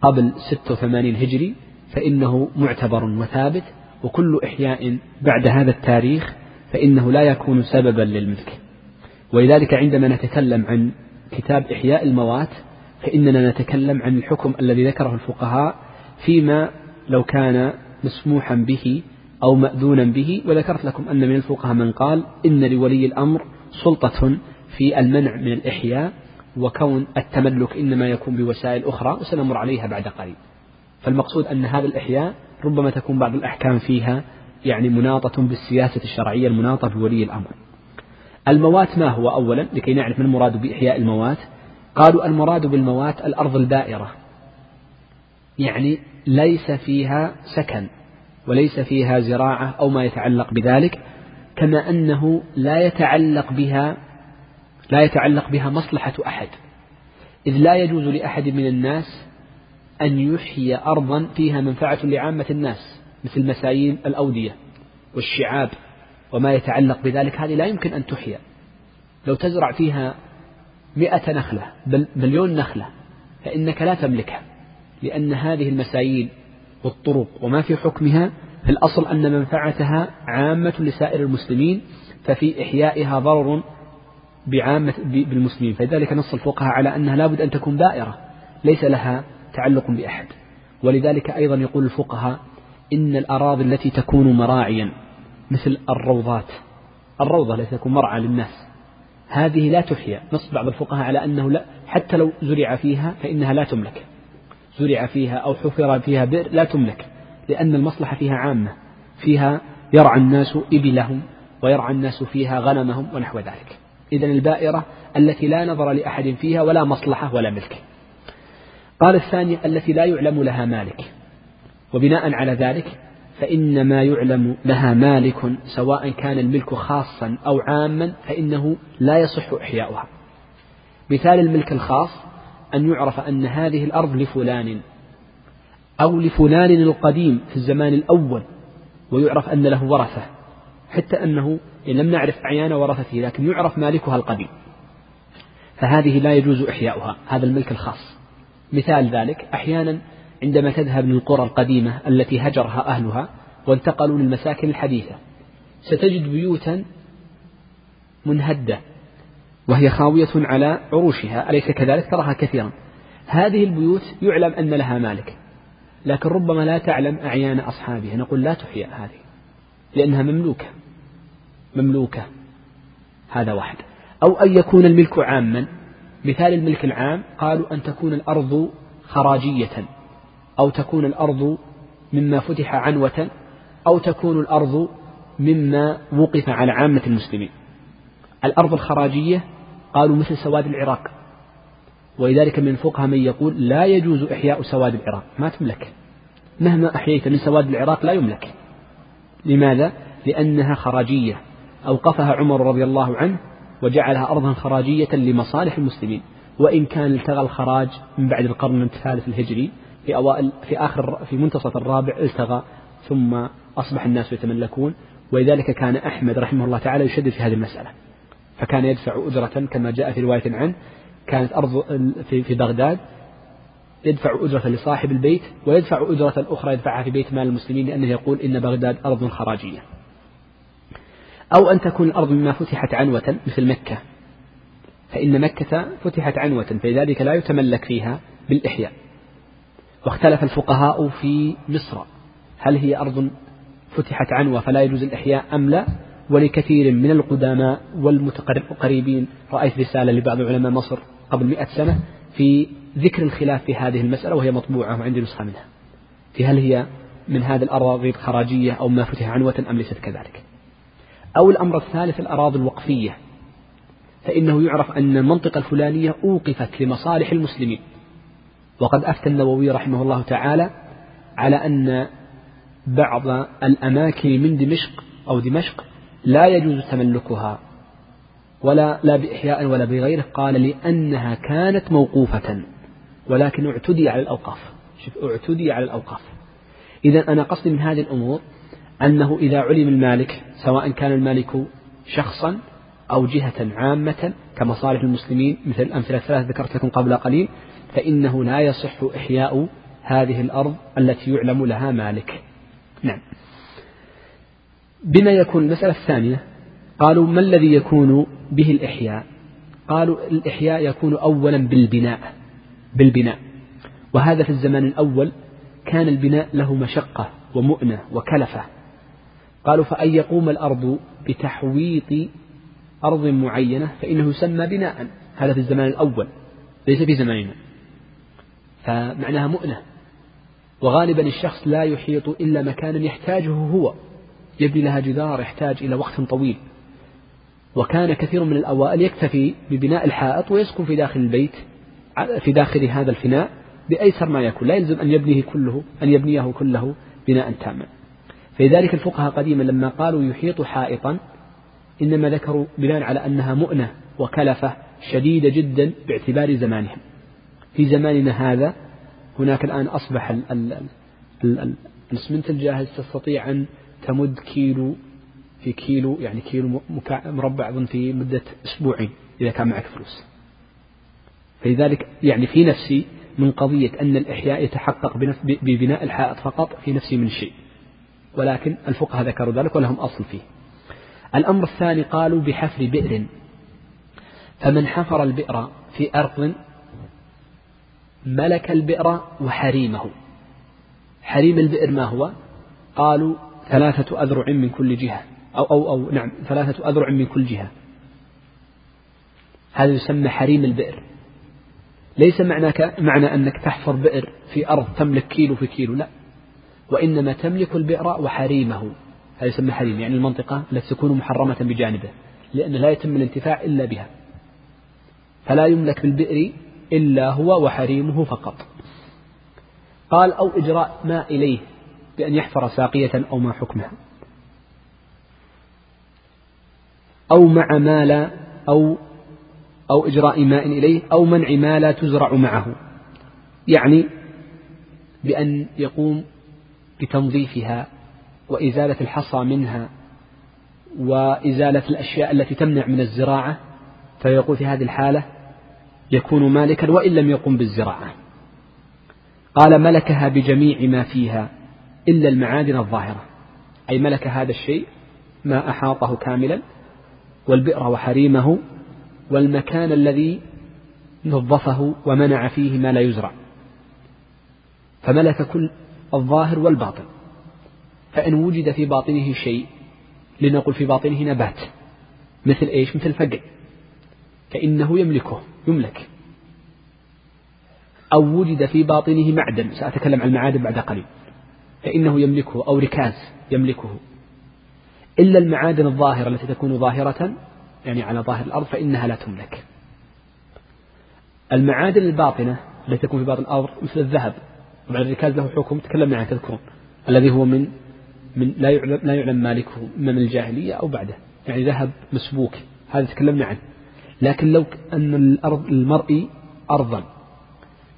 قبل 86 هجري فإنه معتبر وثابت وكل إحياء بعد هذا التاريخ فإنه لا يكون سببا للملك. ولذلك عندما نتكلم عن كتاب إحياء الموات فإننا نتكلم عن الحكم الذي ذكره الفقهاء فيما لو كان مسموحا به أو مأذونا به. وذكرت لكم أن من الفقهاء من قال إن لولي الأمر سلطة في المنع من الإحياء وكون التملك إنما يكون بوسائل أخرى وسنمر عليها بعد قليل. فالمقصود أن هذا الإحياء ربما تكون بعض الأحكام فيها يعني مناطة بالسياسة الشرعية المناطة بولي الأمر. الموات ما هو أولا؟ لكي نعرف ما المراد بإحياء الموات. قالوا المراد بالموات الأرض البائرة. يعني ليس فيها سكن وليس فيها زراعة أو ما يتعلق بذلك كما أنه لا يتعلق بها لا يتعلق بها مصلحة أحد. إذ لا يجوز لأحد من الناس أن يحيي أرضا فيها منفعة لعامة الناس مثل مسايين الأودية والشعاب وما يتعلق بذلك هذه لا يمكن أن تحيا. لو تزرع فيها مئة نخلة بل مليون نخلة فإنك لا تملكها لأن هذه المسايين والطرق وما في حكمها في الأصل أن منفعتها عامة لسائر المسلمين ففي إحيائها ضرر بعامة بالمسلمين. فلذلك نص الفقهاء على أنها لابد أن تكون دائرة ليس لها تعلق بأحد. ولذلك أيضا يقول الفقهاء إن الأراضي التي تكون مراعيا مثل الروضات. الروضة التي تكون مرعى للناس. هذه لا تحيا. نص بعض الفقهاء على أنه لا حتى لو زرع فيها فإنها لا تملك. زرع فيها أو حفر فيها بئر لا تملك لأن المصلحة فيها عامة. فيها يرعى الناس إبلهم ويرعى الناس فيها غنمهم ونحو ذلك. إذا البائرة التي لا نظر لأحد فيها ولا مصلحة ولا ملك. قال الثاني التي لا يعلم لها مالك. وبناء على ذلك فإن ما يعلم لها مالك سواء كان الملك خاصا أو عاما فإنه لا يصح إحياؤها. مثال الملك الخاص أن يعرف أن هذه الأرض لفلان أو لفلان القديم في الزمان الأول ويعرف أن له ورثة حتى أنه إن لم نعرف أعيان ورثته لكن يعرف مالكها القديم. فهذه لا يجوز إحياؤها هذا الملك الخاص. مثال ذلك أحيانا عندما تذهب للقرى القديمة التي هجرها أهلها وانتقلوا للمساكن الحديثة ستجد بيوتا منهدة وهي خاوية على عروشها أليس كذلك؟ تراها كثيرا. هذه البيوت يعلم أن لها مالك لكن ربما لا تعلم أعيان أصحابها. نقول لا تحيا هذه لأنها مملوكة مملوكة هذا واحد. أو أن يكون الملك عاما مثال الملك العام قالوا أن تكون الأرض خراجية أو تكون الأرض مما فتح عنوة أو تكون الأرض مما وقف على عامة المسلمين. الأرض الخراجية قالوا مثل سواد العراق ولذلك من الفقهاء من يقول لا يجوز إحياء سواد العراق. ما تملك. مهما أحييت من سواد العراق لا يملك. لماذا؟ لأنها خراجية. أوقفها عمر رضي الله عنه وجعلها أرضا خراجية لمصالح المسلمين. وإن كان التغى الخراج من بعد القرن الثالث الهجري في أوائل في آخر في منتصف الرابع التغى ثم أصبح الناس يتملكون. ولذلك كان أحمد رحمه الله تعالى يشدد في هذه المسألة. فكان يدفع أجرة كما جاء في رواية عنه كانت أرض في, بغداد يدفع أجرة لصاحب البيت ويدفع أجرة أخرى يدفعها في بيت مال المسلمين لأنه يقول إن بغداد أرض خراجية. أو أن تكون الأرض مما فتحت عنوة مثل مكة. فإن مكة فتحت عنوة فلذلك لا يتملك فيها بالإحياء. واختلف الفقهاء في مصر. هل هي أرض فتحت عنوة فلا يجوز الإحياء أم لا؟ ولكثير من القدماء والمتقربين رأيت رسالة لبعض علماء مصر قبل مئة سنة في ذكر الخلاف في هذه المسألة وهي مطبوعة وعندي نسخة منها. في هل هي من هذه الأراضي الخراجية أو ما فتح عنوة أم ليست كذلك؟ أو الأمر الثالث الأراضي الوقفية فإنه يعرف أن المنطقة الفلانية أوقفت لمصالح المسلمين. وقد أفتى النووي رحمه الله تعالى على أن بعض الأماكن من دمشق أو دمشق لا يجوز تملكها ولا لا بإحياء ولا بغيره قال لأنها كانت موقوفة ولكن اعتدي على الأوقاف. شوف اعتدي على الأوقاف. إذا أنا قصدي من هذه الأمور أنه إذا علم المالك سواء كان المالك شخصا أو جهة عامة كمصالح المسلمين مثل الأمثلة الثلاثة ذكرت لكم قبل قليل فإنه لا يصح إحياء هذه الأرض التي يعلم لها مالك. نعم. بما يكون المسألة الثانية قالوا ما الذي يكون به الإحياء؟ قالوا الإحياء يكون أولا بالبناء بالبناء. وهذا في الزمان الأول كان البناء له مشقة ومؤنة وكلفة. قالوا فأن يقوم الأرض بتحويط أرض معينة فإنه يسمى بناء. هذا في الزمان الأول ليس في زماننا. فمعناها مؤنة. وغالبا الشخص لا يحيط إلا مكانا يحتاجه هو. يبني لها جدار يحتاج إلى وقت طويل. وكان كثير من الأوائل يكتفي ببناء الحائط ويسكن في داخل البيت في داخل هذا الفناء بأيسر ما يكون. لا يلزم أن يبنيه كله أن يبنيه كله بناء تاما. فلذلك الفقهاء قديما لما قالوا يحيط حائطا إنما ذكروا بناء على أنها مؤنة وكلفة شديدة جدا باعتبار زمانهم. في زماننا هذا هناك الآن أصبح الإسمنت الجاهز تستطيع أن تمد كيلو في كيلو يعني كيلو مربع أظن في مدة أسبوعين إذا كان معك فلوس. فلذلك يعني في نفسي من قضية أن الإحياء يتحقق ببناء الحائط فقط في نفسي من شيء. ولكن الفقهاء ذكروا ذلك ولهم أصل فيه. الأمر الثاني قالوا بحفر بئر. فمن حفر البئر في أرض ملك البئر وحريمه. حريم البئر ما هو؟ قالوا ثلاثة أذرع من كل جهة. أو أو أو نعم ثلاثة أذرع من كل جهة. هذا يسمى حريم البئر. ليس معناك معنى أنك تحفر بئر في أرض تملك كيلو في كيلو لا. وإنما تملك البئر وحريمه. هذا يسمى حريم يعني المنطقة التي تكون محرمة بجانبه لأن لا يتم الانتفاع إلا بها. فلا يملك بالبئر إلا هو وحريمه فقط. قال أو إجراء ماء إليه بأن يحفر ساقية أو ما حكمها أو مع ما لا أو أو إجراء ماء إليه أو منع ما لا تزرع معه. يعني بأن يقوم بتنظيفها وإزالة الحصى منها وإزالة الأشياء التي تمنع من الزراعة فيقول في هذه الحالة يكون مالكا وإن لم يقم بالزراعة. قال ملكها بجميع ما فيها إلا المعادن الظاهرة. أي ملك هذا الشيء ما أحاطه كاملا والبئر وحريمه والمكان الذي نظفه ومنع فيه ما لا يزرع. فملك كل الظاهر والباطن. فإن وجد في باطنه شيء لنقل في باطنه نبات. مثل إيش؟ مثل فقع فإنه يملكه يملك. أو وجد في باطنه معدن سأتكلم عن المعادن بعد قليل. فإنه يملكه أو ركاز يملكه. إلا المعادن الظاهرة التي تكون ظاهرة يعني على ظاهر الأرض فإنها لا تملك. المعادن الباطنة التي تكون في باطن الأرض مثل الذهب. طبعا الركاز له حكم تكلمنا عنه تذكرون الذي هو من من لا يعلم لا يعلم مالكه من الجاهلية أو بعده يعني ذهب مسبوك هذا تكلمنا عنه. لكن لو أن الأرض المرء أرضا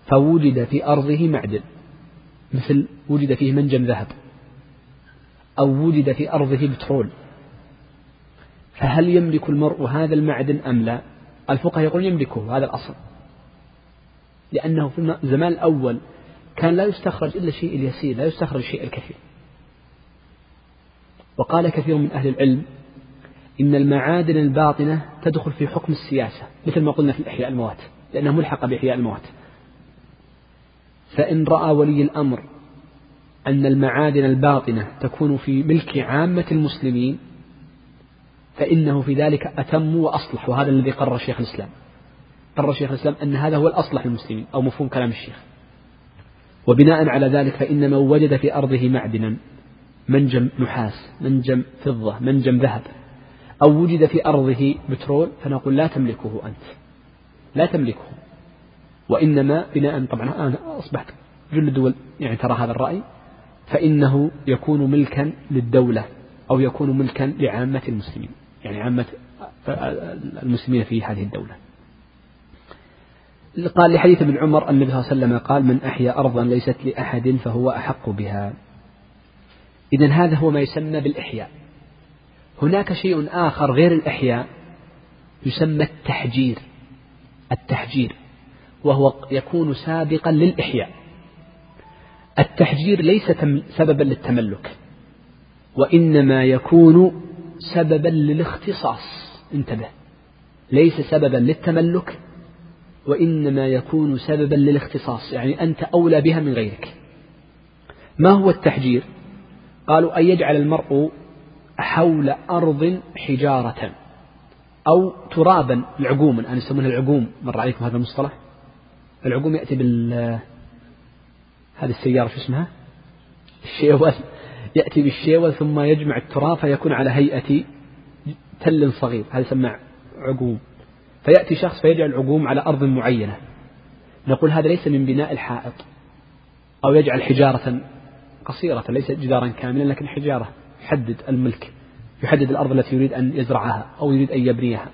فوجد في أرضه معدن مثل وجد فيه منجم ذهب أو وجد في أرضه بترول فهل يملك المرء هذا المعدن أم لا؟ الفقهاء يقولون يملكه هذا الأصل لأنه في الزمان الأول كان لا يستخرج إلا الشيء اليسير لا يستخرج الشيء الكثير. وقال كثير من أهل العلم إن المعادن الباطنة تدخل في حكم السياسة مثل ما قلنا في إحياء الموات لأنها ملحقة بإحياء الموات فإن رأى ولي الأمر أن المعادن الباطنة تكون في ملك عامة المسلمين فإنه في ذلك أتم وأصلح وهذا الذي قرر شيخ الإسلام. قرر شيخ الإسلام أن هذا هو الأصلح للمسلمين أو مفهوم كلام الشيخ. وبناء على ذلك فإن من وجد في أرضه معدنا منجم نحاس منجم فضة منجم ذهب أو وجد في أرضه بترول فنقول لا تملكه أنت لا تملكه. وإنما بناء طبعا الآن أصبحت جل الدول يعني ترى هذا الرأي فإنه يكون ملكا للدولة أو يكون ملكا لعامة المسلمين يعني عامة المسلمين في هذه الدولة. قال لحديث ابن عمر النبي صلى الله عليه وسلم قال من أحيا أرضا ليست لأحد فهو أحق بها. إذا هذا هو ما يسمى بالإحياء. هناك شيء آخر غير الإحياء يسمى التحجير التحجير وهو يكون سابقا للإحياء. التحجير ليس سببا للتملك وإنما يكون سببا للاختصاص. انتبه ليس سببا للتملك وإنما يكون سببا للاختصاص يعني أنت أولى بها من غيرك. ما هو التحجير؟ قالوا أن يجعل المرء حول أرض حجارة أو ترابا العقوم أن يسمونها العقوم مر عليكم هذا المصطلح؟ العقوم يأتي بال هذه السيارة شو اسمها؟ الشيول يأتي بالشيول ثم يجمع التراب فيكون على هيئة تل صغير هذا يسمى عقوم. فيأتي شخص فيجعل العقوم على أرض معينة. نقول هذا ليس من بناء الحائط أو يجعل حجارة قصيرة ليس جدارا كاملا لكن حجارة يحدد الملك يحدد الأرض التي يريد أن يزرعها أو يريد أن يبنيها.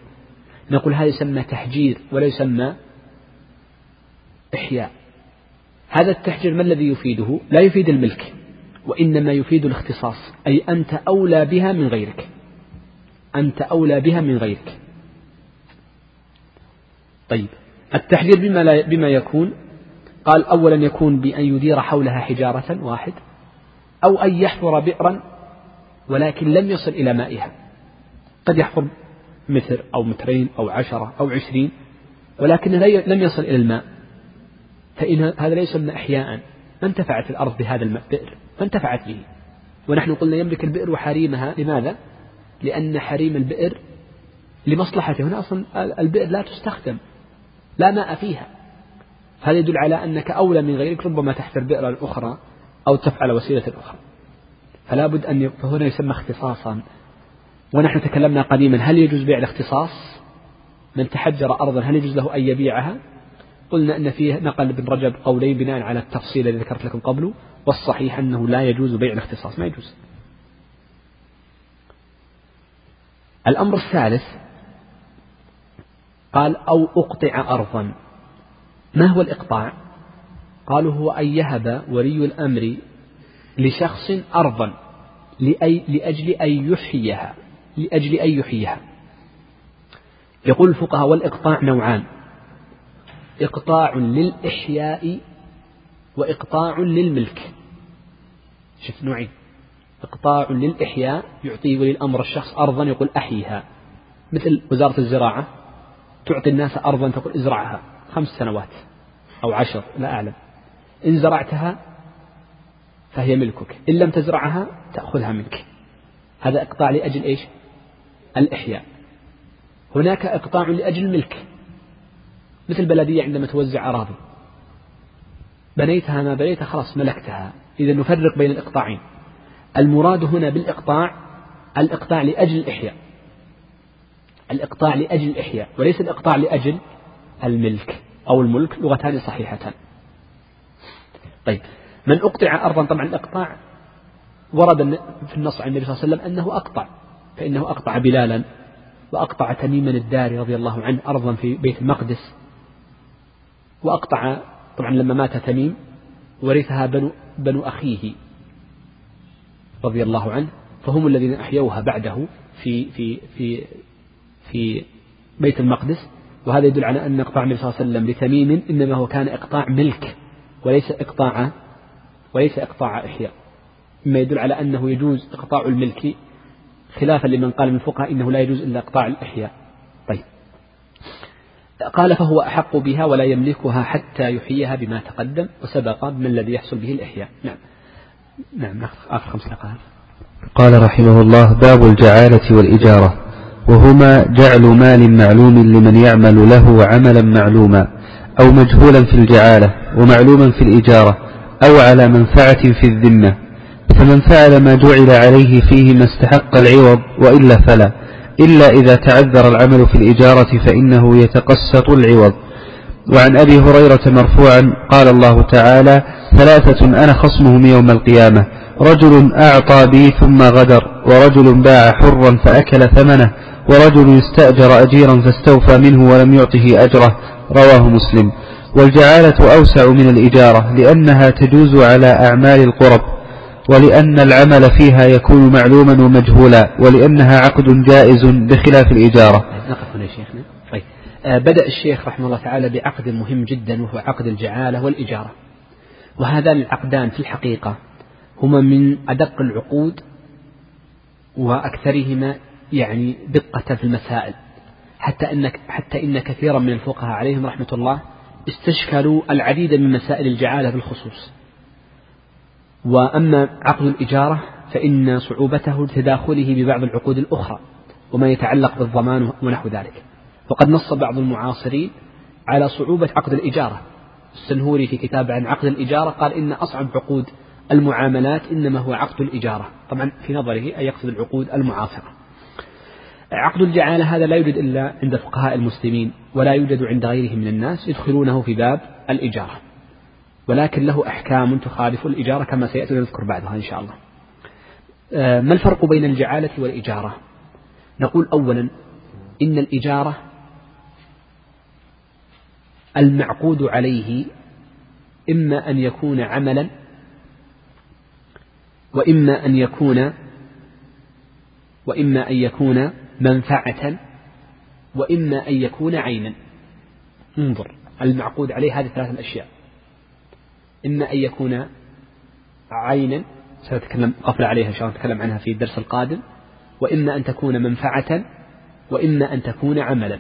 نقول هذا يسمى تحجير ولا يسمى إحياء. هذا التحجير ما الذي يفيده؟ لا يفيد الملك وإنما يفيد الاختصاص أي أنت أولى بها من غيرك. أنت أولى بها من غيرك. طيب التحذير بما, لا بما يكون قال أولا يكون بأن يدير حولها حجارة واحد أو أن يحفر بئرا ولكن لم يصل إلى مائها. قد يحفر متر أو مترين أو عشرة أو عشرين ولكن لم يصل إلى الماء. فإن هذا ليس من إحياء ما انتفعت الأرض بهذا الماء؟ بئر. فانتفعت به. ونحن قلنا يملك البئر وحريمها لماذا؟ لأن حريم البئر لمصلحته هنا أصلا البئر لا تستخدم. لا ماء فيها. هذا يدل على أنك أولى من غيرك ربما تحفر بئرا أخرى أو تفعل وسيلة أخرى. فلا بد أن فهنا يسمى اختصاصا. ونحن تكلمنا قديما هل يجوز بيع الاختصاص؟ من تحجر أرضا هل يجوز له أن يبيعها؟ قلنا أن فيه نقل ابن رجب قولين بناء على التفصيل الذي ذكرت لكم قبله والصحيح أنه لا يجوز بيع الاختصاص ما يجوز. الأمر الثالث قال أو أقطع أرضا. ما هو الإقطاع؟ قالوا هو أن يهب ولي الأمر لشخص أرضا لأي لأجل أن يحييها لأجل أن يحييها. يقول الفقهاء والإقطاع نوعان. إقطاع للإحياء وإقطاع للملك. شوف نوعين. إقطاع للإحياء يعطي ولي الأمر الشخص أرضا يقول أحيها مثل وزارة الزراعة. تعطي الناس أرضا تقول ازرعها. خمس سنوات أو عشر لا أعلم. إن زرعتها فهي ملكك. إن لم تزرعها تأخذها منك. هذا إقطاع لأجل إيش؟ الإحياء. هناك إقطاع لأجل الملك مثل بلدية عندما توزع أراضي. بنيتها ما بنيتها خلاص ملكتها. إذا نفرق بين الإقطاعين. المراد هنا بالإقطاع الإقطاع لأجل الإحياء. الإقطاع لأجل الإحياء وليس الإقطاع لأجل الملك أو الملك لغتان صحيحتان طيب من أقطع أرضا طبعا الإقطاع ورد في النص عن النبي صلى الله عليه وسلم أنه أقطع فإنه أقطع بلالا وأقطع تميما الداري رضي الله عنه أرضا في بيت المقدس. وأقطع طبعا لما مات تميم ورثها بنو, بنو أخيه رضي الله عنه فهم الذين أحيوها بعده في في في في بيت المقدس وهذا يدل على أن إقطاع النبي صلى الله عليه وسلم لتميم إنما هو كان إقطاع ملك وليس إقطاع وليس إقطاع إحياء. مما يدل على أنه يجوز إقطاع الملك خلافا لمن قال من الفقهاء إنه لا يجوز إلا إقطاع الإحياء. طيب. قال فهو أحق بها ولا يملكها حتى يحييها بما تقدم وسبق من الذي يحصل به الإحياء. نعم. نعم آخر خمس دقائق. قال رحمه الله باب الجعالة والإجارة. وهما جعل مال معلوم لمن يعمل له عملا معلوما أو مجهولا في الجعالة ومعلوما في الإجارة أو على منفعة في الذمة. فمن فعل ما جعل عليه فيه ما استحق العوض وإلا فلا إلا إذا تعذر العمل في الإجارة فإنه يتقسط العوض. وعن أبي هريرة مرفوعا قال الله تعالى ثلاثة أنا خصمهم يوم القيامة رجل أعطى بي ثم غدر ورجل باع حرا فأكل ثمنه ورجل استأجر أجيرا فاستوفى منه ولم يعطه أجره رواه مسلم. والجعالة أوسع من الإجارة لأنها تجوز على أعمال القرب ولأن العمل فيها يكون معلوما ومجهولا ولأنها عقد جائز بخلاف الإجارة. نقف هنا شيخنا. طيب. آه بدأ الشيخ رحمه الله تعالى بعقد مهم جدا وهو عقد الجعالة والإجارة. وهذان العقدان في الحقيقة هما من أدق العقود وأكثرهما يعني دقة في المسائل. حتى أن حتى إن كثيرا من الفقهاء عليهم رحمة الله استشكلوا العديد من مسائل الجعالة بالخصوص. وأما عقد الإجارة فإن صعوبته تداخله ببعض العقود الأخرى وما يتعلق بالضمان ونحو ذلك. وقد نص بعض المعاصرين على صعوبة عقد الإجارة. السنهوري في كتاب عن عقد الإجارة قال إن أصعب عقود المعاملات إنما هو عقد الإجارة. طبعا في نظره أي يقصد العقود المعاصرة. عقد الجعالة هذا لا يوجد إلا عند فقهاء المسلمين ولا يوجد عند غيرهم من الناس يدخلونه في باب الإجارة. ولكن له أحكام تخالف الإجارة كما سيأتي نذكر بعدها إن شاء الله. آه، ما الفرق بين الجعالة والإجارة؟ نقول أولا إن الإجارة المعقود عليه إما أن يكون عملا وإما أن يكون وإما أن يكون منفعة وإما أن يكون عينا. انظر. المعقود عليه هذه ثلاثة أشياء. إما أن يكون عينا سنتكلم قبل عليها إن شاء الله نتكلم عنها في الدرس القادم. وإما أن تكون منفعة وإما أن تكون عملا.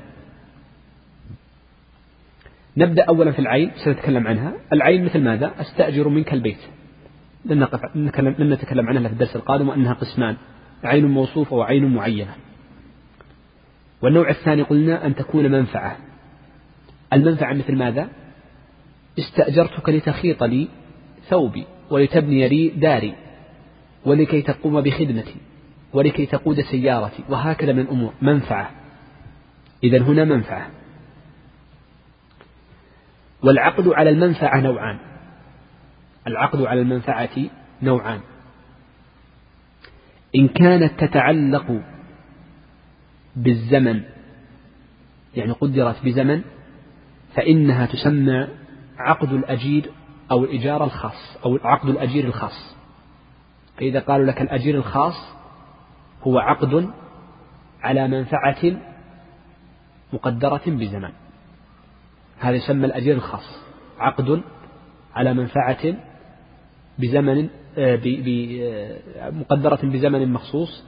نبدأ أولا في العين سنتكلم عنها. العين مثل ماذا؟ أستأجر منك البيت. لن, نقف لن نتكلم عنها في الدرس القادم وأنها قسمان. عين موصوفة وعين معينة. والنوع الثاني قلنا أن تكون منفعة. المنفعة مثل ماذا؟ استأجرتك لتخيط لي ثوبي ولتبني لي داري ولكي تقوم بخدمتي ولكي تقود سيارتي وهكذا من الأمور. منفعة. إذا هنا منفعة. والعقد على المنفعة نوعان. العقد على المنفعة نوعان. إن كانت تتعلق بالزمن يعني قدرت بزمن فإنها تسمى عقد الأجير أو الإجارة الخاص أو عقد الأجير الخاص. فإذا قالوا لك الأجير الخاص هو عقد على منفعة مقدرة بزمن. هذا يسمى الأجير الخاص عقد على منفعة بزمن آه، آه، مقدرة بزمن مخصوص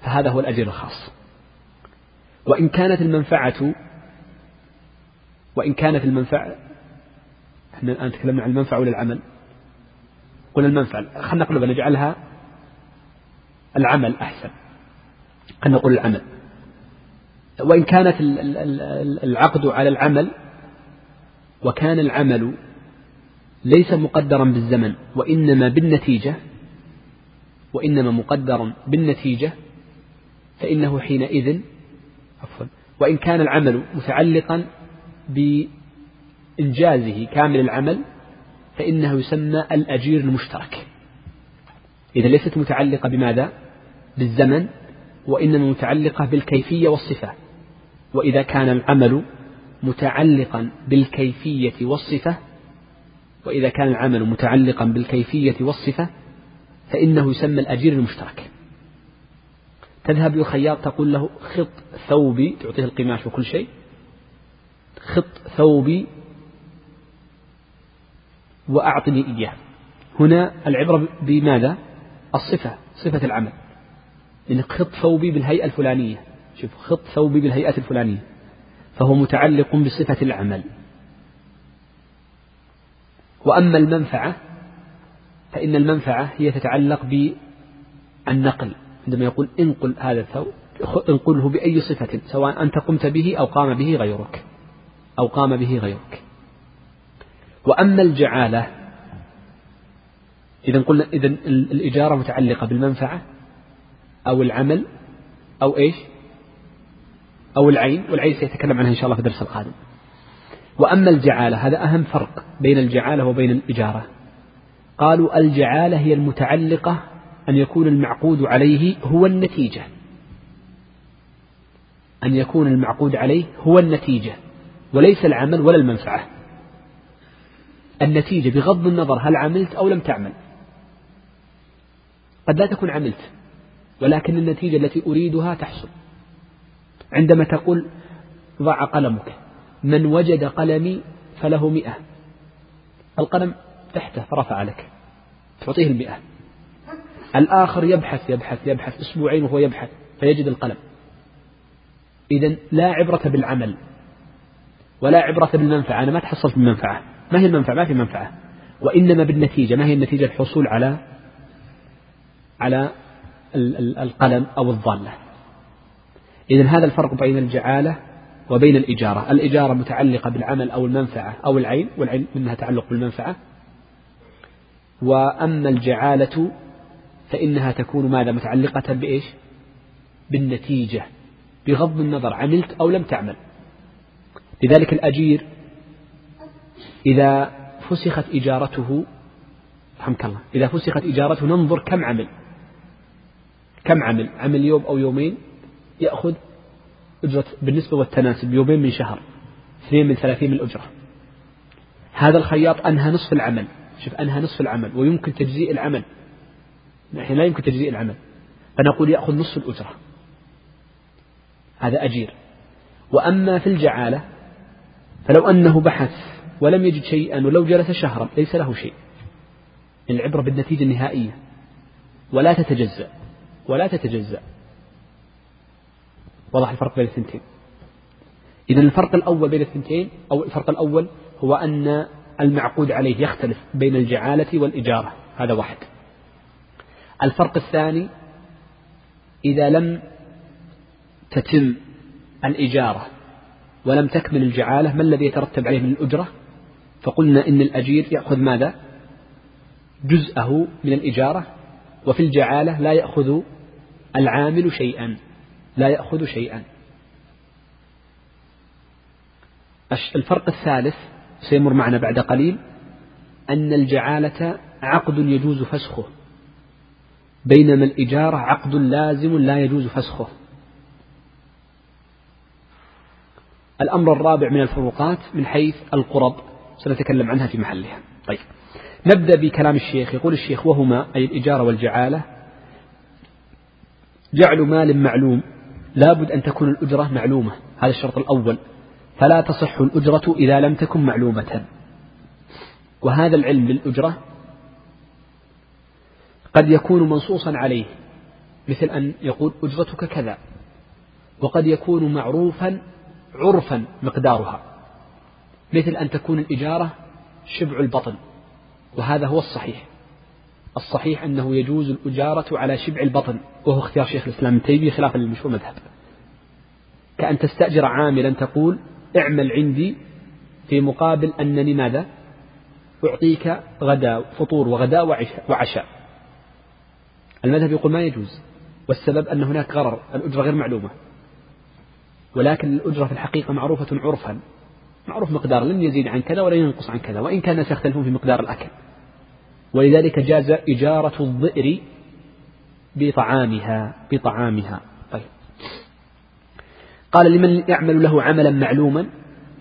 فهذا هو الأجير الخاص. وإن كانت المنفعة وإن كانت المنفعة إحنا الآن تكلمنا عن المنفعة ولا العمل؟ قلنا المنفعة خلينا نقلبها نجعلها العمل أحسن. خلينا نقول العمل. وإن كانت العقد على العمل وكان العمل ليس مقدرا بالزمن وإنما بالنتيجة وإنما مقدرا بالنتيجة فإنه حينئذ عفوا. وإن كان العمل متعلقا بإنجازه كامل العمل فإنه يسمى الأجير المشترك. إذا ليست متعلقة بماذا؟ بالزمن وإنما متعلقة بالكيفية والصفة. وإذا كان العمل متعلقا بالكيفية والصفة وإذا كان العمل متعلقا بالكيفية والصفة فإنه يسمى الأجير المشترك. تذهب للخياط تقول له خط ثوبي تعطيه القماش وكل شيء. خط ثوبي وأعطني إياه. هنا العبرة بماذا؟ الصفة صفة العمل. لأن خط ثوبي بالهيئة الفلانية. شوف خط ثوبي بالهيئة الفلانية. فهو متعلق بصفة العمل. وأما المنفعة فإن المنفعة هي تتعلق بالنقل عندما يقول انقل هذا الثوب انقله بأي صفة سواء أنت قمت به أو قام به غيرك أو قام به غيرك. وأما الجعالة إذا قلنا إذا الإجارة متعلقة بالمنفعة أو العمل أو إيش؟ أو العين والعين سيتكلم عنها إن شاء الله في الدرس القادم. وأما الجعالة هذا أهم فرق بين الجعالة وبين الإجارة. قالوا الجعالة هي المتعلقة أن يكون المعقود عليه هو النتيجة. أن يكون المعقود عليه هو النتيجة وليس العمل ولا المنفعة. النتيجة بغض النظر هل عملت أو لم تعمل. قد لا تكون عملت ولكن النتيجة التي أريدها تحصل. عندما تقول ضع قلمك من وجد قلمي فله مئة. القلم تحته فرفع لك تعطيه المئة. الآخر يبحث يبحث يبحث أسبوعين وهو يبحث فيجد القلم. إذا لا عبرة بالعمل ولا عبرة بالمنفعة. أنا ما تحصلت بالمنفعة. ما هي المنفعة؟ ما في منفعة. وإنما بالنتيجة. ما هي النتيجة؟ الحصول على على القلم أو الضالة إذا هذا الفرق بين الجعالة وبين الإجارة. الإجارة متعلقة بالعمل أو المنفعة أو العين والعين منها تعلق بالمنفعة. وأما الجعالة فإنها تكون ماذا؟ متعلقة بإيش؟ بالنتيجة. بغض النظر عملت أو لم تعمل. لذلك الأجير إذا فسخت إجارته رحمك الله إذا فسخت إجارته ننظر كم عمل. كم عمل؟ عمل يوم أو يومين يأخذ أجرة بالنسبة والتناسب يومين من شهر اثنين من ثلاثين من الأجرة هذا الخياط أنهى نصف العمل. شوف أنهى نصف العمل ويمكن تجزيء العمل. نحن لا يمكن تجزيء العمل. فنقول يأخذ نصف الأجرة. هذا أجير. وأما في الجعالة فلو أنه بحث ولم يجد شيئا ولو جلس شهرا ليس له شيء. العبرة بالنتيجة النهائية. ولا تتجزأ. ولا تتجزأ. وضح الفرق بين الثنتين. إذا الفرق الأول بين الثنتين أو الفرق الأول هو أن المعقود عليه يختلف بين الجعالة والإجارة. هذا واحد. الفرق الثاني إذا لم تتم الإجارة ولم تكمل الجعالة ما الذي يترتب عليه من الأجرة؟ فقلنا إن الأجير يأخذ ماذا؟ جزءه من الإجارة وفي الجعالة لا يأخذ العامل شيئا لا يأخذ شيئا. الفرق الثالث سيمر معنا بعد قليل أن الجعالة عقد يجوز فسخه. بينما الإجارة عقد لازم لا يجوز فسخه. الأمر الرابع من الفروقات من حيث القرب سنتكلم عنها في محلها. طيب. نبدأ بكلام الشيخ. يقول الشيخ وهما أي الإجارة والجعالة. جعل مال معلوم. لابد أن تكون الأجرة معلومة. هذا الشرط الأول. فلا تصح الأجرة إذا لم تكن معلومة. وهذا العلم للأجرة قد يكون منصوصا عليه مثل أن يقول أجرتك كذا وقد يكون معروفا عرفا مقدارها مثل أن تكون الإجارة شبع البطن وهذا هو الصحيح. الصحيح أنه يجوز الأجارة على شبع البطن وهو اختيار شيخ الإسلام ابن خلافا للمشهور مذهب. كأن تستأجر عاملا تقول اعمل عندي في مقابل أنني ماذا؟ أعطيك غداء فطور وغداء وعشاء. المذهب يقول ما يجوز والسبب أن هناك غرر الأجرة غير معلومة. ولكن الأجرة في الحقيقة معروفة عرفا معروف مقدار لن يزيد عن كذا ولا ينقص عن كذا وإن كان يختلفون في مقدار الأكل. ولذلك جاز إجارة الظئر بطعامها بطعامها. طيب. قال لمن يعمل له عملا معلوما؟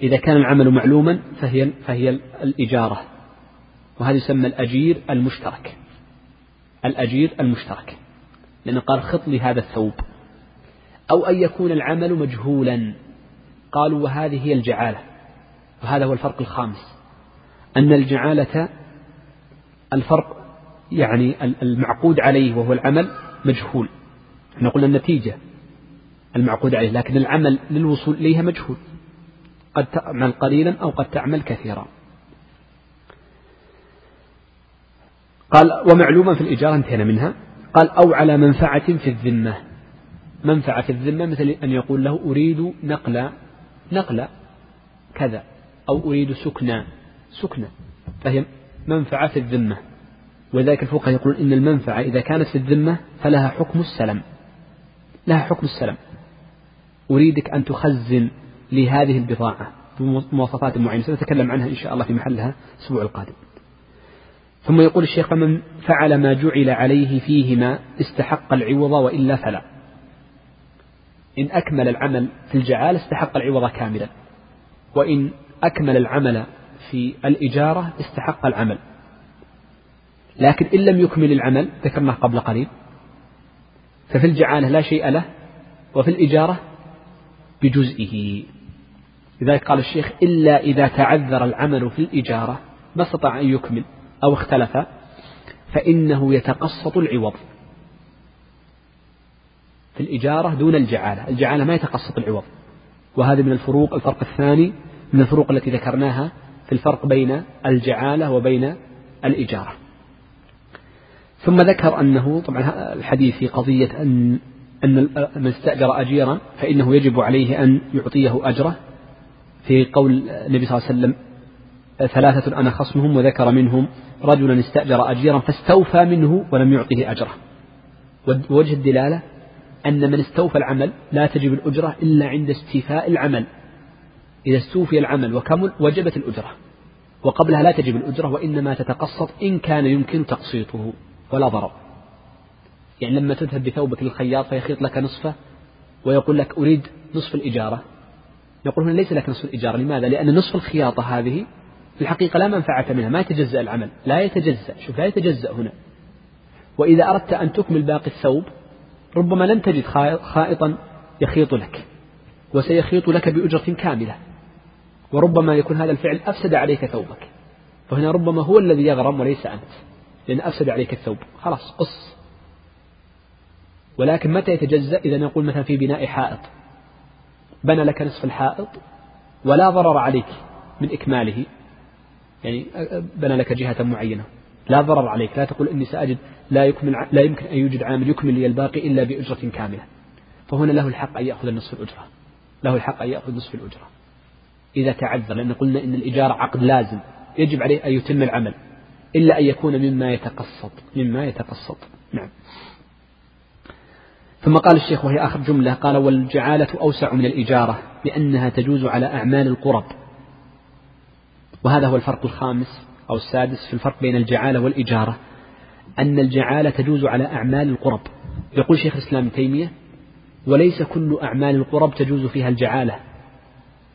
إذا كان العمل معلوما فهي فهي الإجارة. وهذا يسمى الأجير المشترك. الأجير المشترك. لأنه قال خط لي هذا الثوب. أو أن يكون العمل مجهولا. قالوا وهذه هي الجعالة. وهذا هو الفرق الخامس. أن الجعالة الفرق يعني المعقود عليه وهو العمل مجهول. إحنا قلنا النتيجة المعقود عليه لكن العمل للوصول إليها مجهول. قد تعمل قليلا أو قد تعمل كثيرا. قال ومعلوما في الإجارة انتهينا منها. قال أو على منفعة في الذمة. منفعة في الذمة مثل أن يقول له أريد نقل نقل كذا أو أريد سكنى سكنى فهي منفعة في الذمة. ولذلك الفقهاء يقولون إن المنفعة إذا كانت في الذمة فلها حكم السلم. لها حكم السلم. أريدك أن تخزن لهذه البضاعة بمواصفات معينة. سنتكلم عنها إن شاء الله في محلها الأسبوع القادم. ثم يقول الشيخ فمن فعل ما جعل عليه فيهما استحق العوض وإلا فلا. إن أكمل العمل في الجعالة استحق العوض كاملا وإن أكمل العمل في الإجارة استحق العمل. لكن إن لم يكمل العمل ذكرناه قبل قليل ففي الجعالة لا شيء له وفي الإجارة بجزئه. لذلك قال الشيخ إلا إذا تعذر العمل في الإجارة ما استطاع أن يكمل. أو اختلف فإنه يتقسط العوض في الإجارة دون الجعالة. الجعالة ما يتقسط العوض. وهذا من الفروق الفرق الثاني من الفروق التي ذكرناها في الفرق بين الجعالة وبين الإجارة. ثم ذكر أنه طبعا الحديث في قضية أن أن من استأجر أجيرا فإنه يجب عليه أن يعطيه أجره في قول النبي صلى الله عليه وسلم ثلاثة أنا خصمهم وذكر منهم رجلا استأجر أجيرا فاستوفى منه ولم يعطه أجره. ووجه الدلالة أن من استوفى العمل لا تجب الأجرة إلا عند استيفاء العمل. إذا استوفي العمل وكمل وجبت الأجرة وقبلها لا تجب الأجرة وإنما تتقسط إن كان يمكن تقسيطه ولا ضرر. يعني لما تذهب بثوبك للخياط فيخيط لك نصفه ويقول لك أريد نصف الإجارة. يقول هنا ليس لك نصف الإجارة لماذا؟ لأن نصف الخياطة هذه في الحقيقة لا منفعة منها ما يتجزأ العمل لا يتجزأ شوف لا يتجزأ هنا. وإذا أردت أن تكمل باقي الثوب ربما لن تجد خائطا يخيط لك وسيخيط لك بأجرة كاملة. وربما يكون هذا الفعل أفسد عليك ثوبك. فهنا ربما هو الذي يغرم وليس أنت لأن أفسد عليك الثوب. خلاص قص. ولكن متى يتجزأ؟ إذا نقول مثلا في بناء حائط. بنى لك نصف الحائط ولا ضرر عليك من إكماله. يعني بنى لك جهة معينة. لا ضرر عليك. لا تقول إني سأجد. لا يكمل لا يمكن أن يوجد عامل يكمل لي الباقي إلا بأجرة كاملة. فهنا له الحق أن يأخذ النصف الأجرة. له الحق أن يأخذ نصف الأجرة. إذا تعذر. لأن قلنا إن الإجارة عقد لازم. يجب عليه أن يتم العمل. إلا أن يكون مما يتقسط مما يتقسط نعم. ثم قال الشيخ وهي آخر جملة قال والجعالة أوسع من الإجارة لأنها تجوز على أعمال القرب. وهذا هو الفرق الخامس أو السادس في الفرق بين الجعالة والإجارة أن الجعالة تجوز على أعمال القرب. يقول شيخ الإسلام تيمية وليس كل أعمال القرب تجوز فيها الجعالة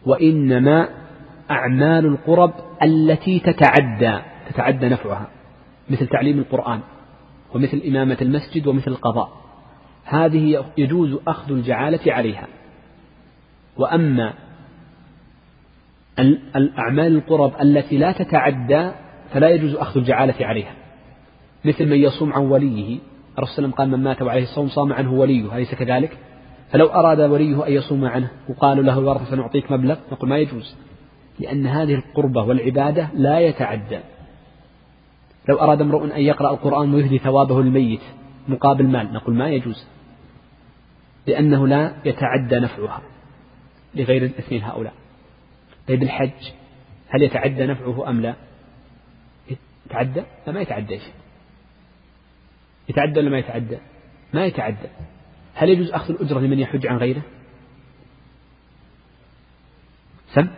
وإنما أعمال القرب التي تتعدى تتعدى نفعها مثل تعليم القرآن ومثل إمامة المسجد ومثل القضاء. هذه يجوز أخذ الجعالة عليها. وأما الأعمال القرب التي لا تتعدى فلا يجوز أخذ الجعالة عليها. مثل من يصوم عن وليه. الرسول صلى قال من مات وعليه الصوم صام عنه وليه. أليس كذلك؟ فلو أراد وليه أن يصوم عنه وقالوا له الورثة سنعطيك مبلغ نقول ما يجوز. لأن هذه القربة والعبادة لا يتعدى. لو أراد امرؤ أن يقرأ القرآن ويهدي ثوابه للميت مقابل مال نقول ما يجوز. لأنه لا يتعدى نفعها لغير الاثنين هؤلاء. طيب الحج هل يتعدى نفعه أم لا؟ يتعدى؟ لا ما يتعدى شيء. يتعدى ولا ما يتعدى؟ ما يتعدى. هل يجوز أخذ الأجرة لمن يحج عن غيره؟ سم؟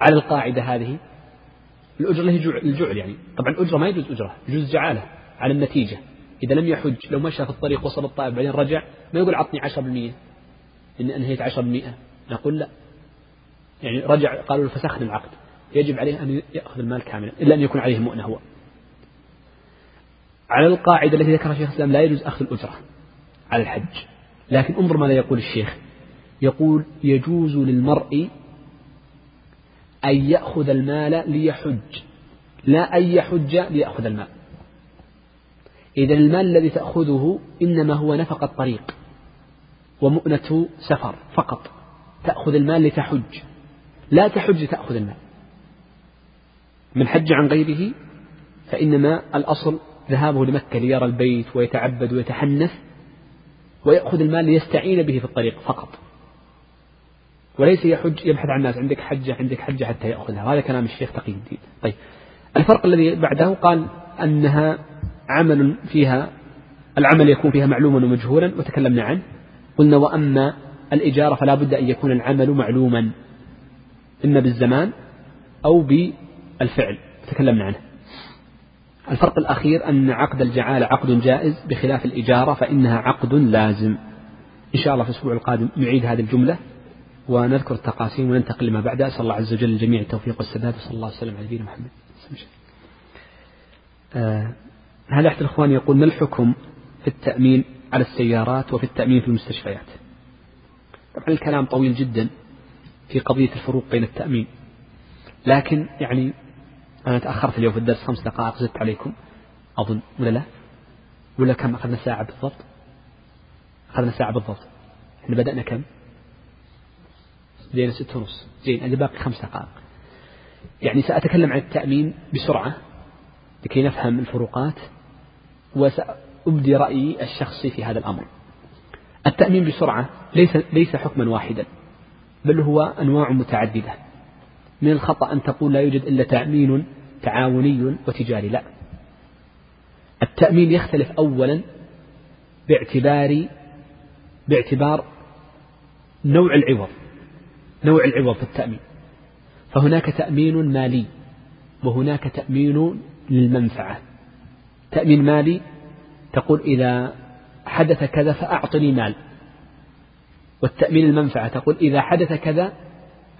على القاعدة هذه الأجرة له الجعل يعني. طبعا الأجرة ما يجوز أجرة يجوز جعالة على النتيجة. إذا لم يحج لو مشى في الطريق وصل الطائف بعدين رجع ما يقول عطني عشر بالمئة. إني أنهيت عشر بالمئة. نقول لا. يعني رجع قالوا فسخنا العقد. يجب عليه أن يأخذ المال كاملا إلا أن يكون عليه مؤنة هو. على القاعدة التي ذكرها شيخ الإسلام لا يجوز أخذ الأجرة على الحج. لكن انظر ماذا يقول الشيخ. يقول يجوز للمرء أن يأخذ المال ليحج لا أن يحج ليأخذ المال. إذا المال الذي تأخذه إنما هو نفقة طريق ومؤنة سفر فقط. تأخذ المال لتحج. لا تحج تأخذ المال. من حج عن غيره فإنما الأصل ذهابه لمكة ليرى البيت ويتعبد ويتحنث ويأخذ المال ليستعين به في الطريق فقط. وليس يحج يبحث عن الناس عندك حجة عندك حجة حتى يأخذها. وهذا كلام الشيخ تقي الدين. طيب. الفرق الذي بعده قال أنها عمل فيها العمل يكون فيها معلوما ومجهولا وتكلمنا عنه. قلنا وأما الإجارة فلا بد أن يكون العمل معلوما. إما بالزمان أو بالفعل تكلمنا عنه. الفرق الأخير أن عقد الجعالة عقد جائز بخلاف الإجارة فإنها عقد لازم. إن شاء الله في الأسبوع القادم نعيد هذه الجملة ونذكر التقاسيم وننتقل لما بعدها. أسأل الله عز وجل للجميع التوفيق والسداد وصلى الله وسلم على نبينا محمد. آه أحد الإخوان يقول ما الحكم في التأمين على السيارات وفي التأمين في المستشفيات؟ طبعا الكلام طويل جدا. في قضية الفروق بين التأمين. لكن يعني أنا تأخرت اليوم في الدرس خمس دقائق زدت عليكم. أظن ولا لا؟ ولا كم؟ أخذنا ساعة بالضبط؟ أخذنا ساعة بالضبط. إحنا بدأنا كم؟ بدينا ست ونص. زين اللي باقي خمس دقائق. يعني سأتكلم عن التأمين بسرعة لكي نفهم الفروقات وسأبدي رأيي الشخصي في هذا الأمر. التأمين بسرعة ليس ليس حكما واحدا. بل هو أنواع متعددة. من الخطأ أن تقول لا يوجد إلا تأمين تعاوني وتجاري. لا. التأمين يختلف أولا باعتبار باعتبار نوع العوض. نوع العوض في التأمين. فهناك تأمين مالي وهناك تأمين للمنفعة. تأمين مالي تقول إذا حدث كذا فأعطني مال. والتأمين المنفعة تقول إذا حدث كذا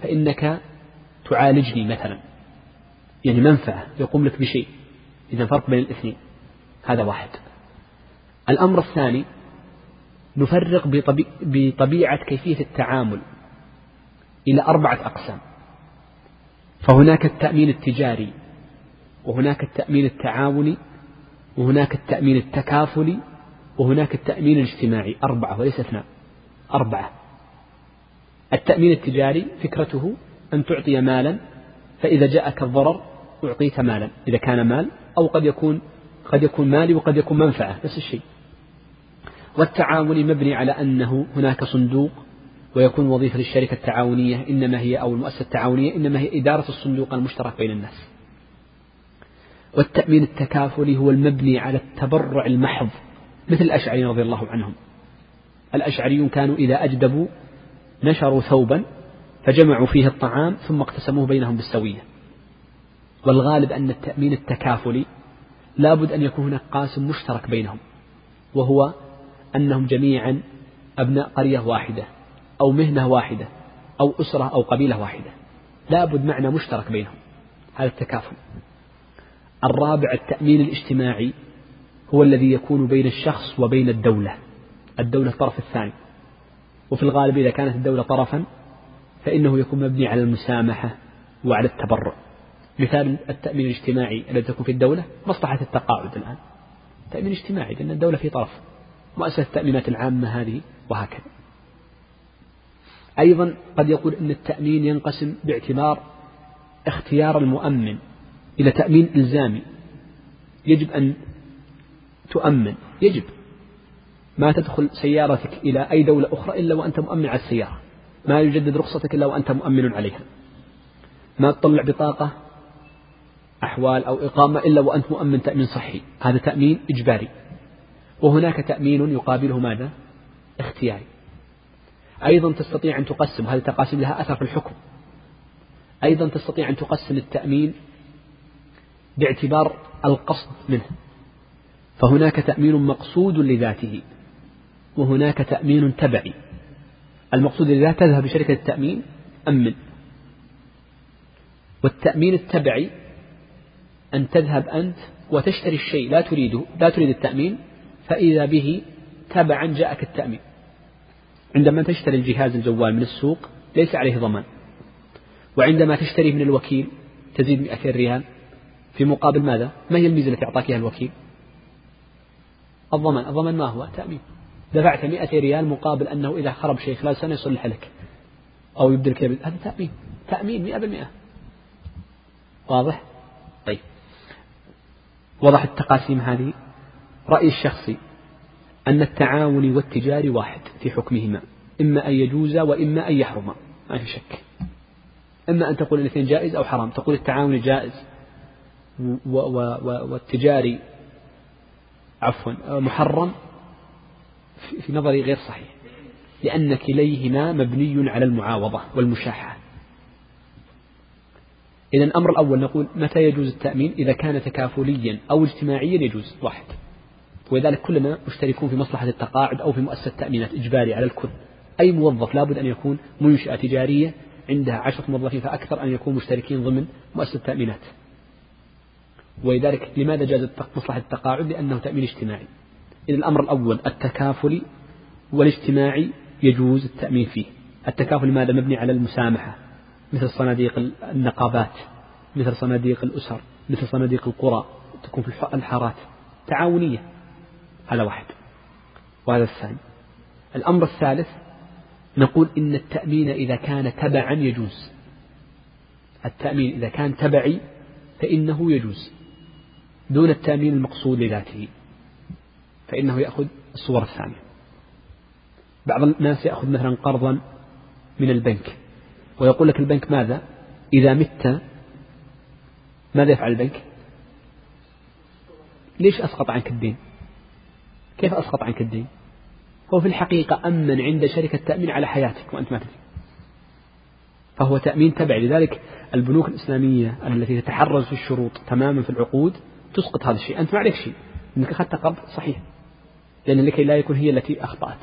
فإنك تعالجني مثلا. يعني منفعة يقوم لك بشيء إذا فرق بين الاثنين. هذا واحد. الأمر الثاني نفرق بطبيعة كيفية التعامل إلى أربعة أقسام. فهناك التأمين التجاري وهناك التأمين التعاوني وهناك التأمين التكافلي وهناك التأمين الاجتماعي. أربعة وليس اثنان. أربعة. التأمين التجاري فكرته أن تعطي مالا فإذا جاءك الضرر أعطيك مالا إذا كان مال أو قد يكون قد يكون مالي وقد يكون منفعة نفس الشيء. والتعاوني مبني على أنه هناك صندوق ويكون وظيفة الشركة التعاونية إنما هي أو المؤسسة التعاونية إنما هي إدارة الصندوق المشترك بين الناس. والتأمين التكافلي هو المبني على التبرع المحض مثل الأشعري رضي الله عنهم. الأشعريون كانوا إذا أجدبوا نشروا ثوبا فجمعوا فيه الطعام ثم اقتسموه بينهم بالسوية. والغالب أن التأمين التكافلي لابد أن يكون هناك قاسم مشترك بينهم وهو أنهم جميعا أبناء قرية واحدة أو مهنة واحدة أو أسرة أو قبيلة واحدة. لابد معنى مشترك بينهم. هذا التكافل. الرابع التأمين الاجتماعي هو الذي يكون بين الشخص وبين الدولة. الدولة الطرف الثاني. وفي الغالب إذا كانت الدولة طرفا فإنه يكون مبني على المسامحة وعلى التبرع. مثال التأمين الاجتماعي الذي تكون في الدولة مصلحة التقاعد الآن. تأمين اجتماعي لأن الدولة في طرف. مؤسسة التأمينات العامة هذه وهكذا. أيضا قد يقول أن التأمين ينقسم باعتبار اختيار المؤمن إلى تأمين إلزامي. يجب أن تؤمن. يجب ما تدخل سيارتك إلى أي دولة أخرى إلا وأنت مؤمن على السيارة. ما يجدد رخصتك إلا وأنت مؤمن عليها. ما تطلع بطاقة أحوال أو إقامة إلا وأنت مؤمن تأمين صحي. هذا تأمين إجباري. وهناك تأمين يقابله ماذا؟ اختياري. أيضا تستطيع أن تقسم. هذه التقاسيم لها أثر في الحكم. أيضا تستطيع أن تقسم التأمين باعتبار القصد منه. فهناك تأمين مقصود لذاته. وهناك تأمين تبعي المقصود إذا تذهب لشركة التأمين أمن والتأمين التبعي أن تذهب أنت وتشتري الشيء لا تريده لا تريد التأمين فإذا به تبعا جاءك التأمين عندما تشتري الجهاز الجوال من السوق ليس عليه ضمان وعندما تشتريه من الوكيل تزيد 200 ريال في مقابل ماذا؟ ما هي الميزة التي أعطاك إياها الوكيل؟ الضمان، الضمان ما هو؟ تأمين. دفعت 200 ريال مقابل أنه إذا خرب شيء خلال سنة يصلح لك. أو يبدل لك هذا تأمين، تأمين 100%. واضح؟ طيب. وضح التقاسيم هذه رأيي الشخصي أن التعاون والتجاري واحد في حكمهما إما أن يجوز وإما أن يحرم ما في شك إما أن تقول الاثنين جائز أو حرام تقول التعاون جائز والتجاري عفوا محرم في نظري غير صحيح. لأن كليهما مبني على المعاوضة والمشاحة. إذا الأمر الأول نقول متى يجوز التأمين؟ إذا كان تكافليا أو اجتماعيا يجوز. واحد. ولذلك كلنا مشتركون في مصلحة التقاعد أو في مؤسسة تأمينات إجباري على الكل. أي موظف لابد أن يكون منشأة تجارية عندها عشرة موظفين فأكثر أن يكونوا مشتركين ضمن مؤسسة تأمينات. ولذلك لماذا جاز مصلحة التقاعد؟ لأنه تأمين اجتماعي. إذا الأمر الأول التكافل والاجتماعي يجوز التأمين فيه. التكافل ماذا؟ مبني على المسامحة مثل صناديق النقابات مثل صناديق الأسر مثل صناديق القرى تكون في الحارات. تعاونية هذا واحد. وهذا الثاني. الأمر الثالث نقول إن التأمين إذا كان تبعا يجوز. التأمين إذا كان تبعي فإنه يجوز دون التأمين المقصود لذاته. فإنه يأخذ الصور الثانية. بعض الناس يأخذ مثلا قرضا من البنك ويقول لك البنك ماذا؟ إذا مت ماذا يفعل البنك؟ ليش أسقط عنك الدين؟ كيف أسقط عنك الدين؟ هو في الحقيقة أمن عند شركة تأمين على حياتك وأنت ما تدري. فهو تأمين تبع لذلك البنوك الإسلامية التي تتحرز في الشروط تماما في العقود تسقط هذا الشيء. أنت ما عليك شيء. أنك أخذت قرض صحيح. لأن لكي لا يكون هي التي أخطأت.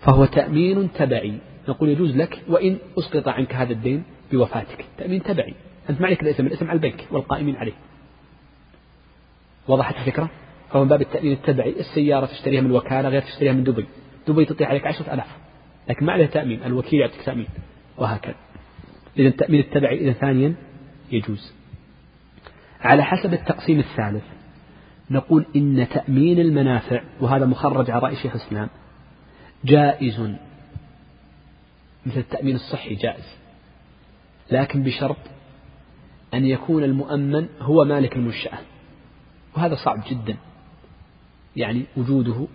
فهو تأمين تبعي. نقول يجوز لك وإن أسقط عنك هذا الدين بوفاتك. تأمين تبعي. أنت ما عليك الاسم الاسم على البنك والقائمين عليه. وضحت الفكرة؟ فهو من باب التأمين التبعي السيارة تشتريها من وكالة غير تشتريها من دبي. دبي تطيح عليك عشرة ألاف. لكن ما عليها تأمين. الوكيل يعطيك تأمين. وهكذا. إذا التأمين التبعي. إذا ثانيا يجوز. على حسب التقسيم الثالث. نقول إن تأمين المنافع وهذا مخرج على رأي شيخ الإسلام جائز. مثل التأمين الصحي جائز. لكن بشرط أن يكون المؤمن هو مالك المنشأة. وهذا صعب جدا. يعني وجوده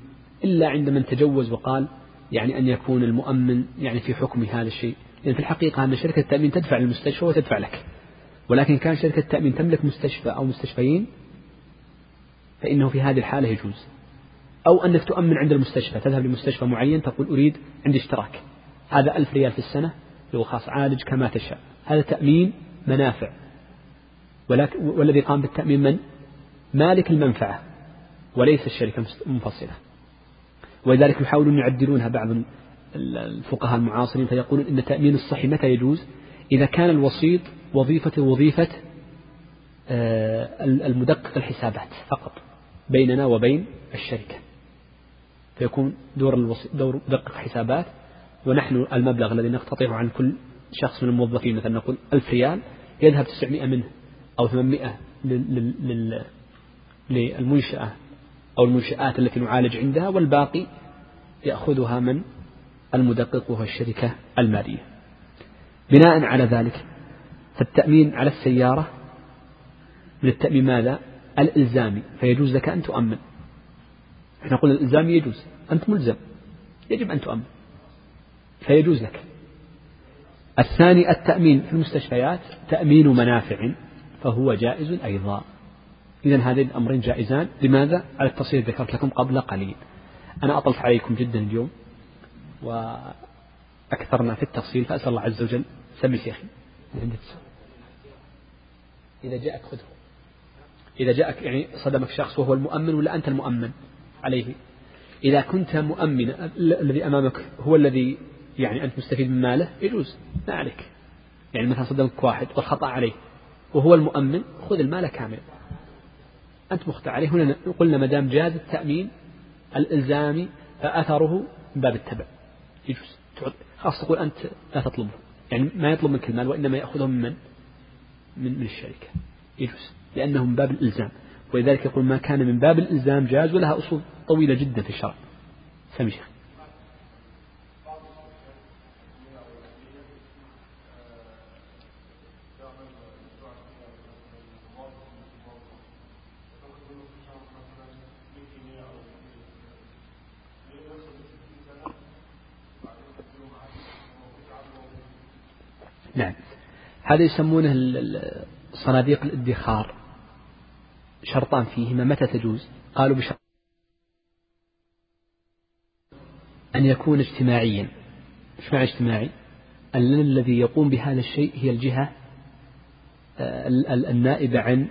إلا عند من تجوز وقال يعني أن يكون المؤمن يعني في حكم هذا الشيء. لأن يعني في الحقيقة أن شركة التأمين تدفع للمستشفى وتدفع لك. ولكن كان شركة التأمين تملك مستشفى أو مستشفيين فإنه في هذه الحالة يجوز. أو أنك تؤمن عند المستشفى تذهب لمستشفى معين تقول أريد عندي اشتراك. هذا ألف ريال في السنة خاص عالج كما تشاء. هذا تأمين منافع. ولكن والذي قام بالتأمين من؟ مالك المنفعة وليس الشركة منفصلة ولذلك يحاولون يعدلونها بعض الفقهاء المعاصرين فيقولون إن تأمين الصحي متى يجوز؟ إذا كان الوسيط وظيفة وظيفة آه، المدقق الحسابات فقط. بيننا وبين الشركة فيكون دور الوسيط دور مدقق حسابات ونحن المبلغ الذي نقتطعه عن كل شخص من الموظفين مثلا نقول ألف ريال يذهب 900 منه أو 800 للمنشأة أو المنشآت التي نعالج عندها والباقي يأخذها من المدقق وهو الشركة المالية بناء على ذلك فالتأمين على السيارة من التأمين ماذا؟ الإلزامي فيجوز لك أن تؤمن. إحنا نقول الإلزامي يجوز أنت ملزم. يجب أن تؤمن. فيجوز لك. الثاني التأمين. في المستشفيات تأمين منافع فهو جائز أيضا. إذا هذين الأمرين جائزان. لماذا؟ على التفصيل ذكرت لكم قبل قليل. أنا أطلت عليكم جدا اليوم وأكثرنا في التفصيل فأسأل الله عز وجل. سمي شيخي. إذا جاءك خذه. إذا جاءك يعني صدمك شخص وهو المؤمن ولا أنت المؤمن عليه؟ إذا كنت مؤمن الذي أمامك هو الذي يعني أنت مستفيد من ماله يجوز. ما عليك. يعني مثلا صدمك واحد والخطأ عليه وهو المؤمن خذ المال كامل أنت مخطئ عليه. هنا قلنا ما دام جاز التأمين الإلزامي فأثره من باب التبع. يجوز. خلاص تقول أنت لا تطلبه. يعني ما يطلب منك المال وإنما يأخذه من؟ من, من الشركة. يجوز. لأنه من باب الإلزام. ولذلك يقول ما كان من باب الإلزام جاز ولها أصول طويلة جدا في الشرع. سمي شيخ؟ نعم. هذا يسمونه صناديق الادخار. شرطان فيهما متى تجوز؟ قالوا بشرط أن يكون اجتماعيا. إيش معنى اجتماعي؟ أن الذي يقوم بهذا الشيء هي الجهة آه، النائبة عن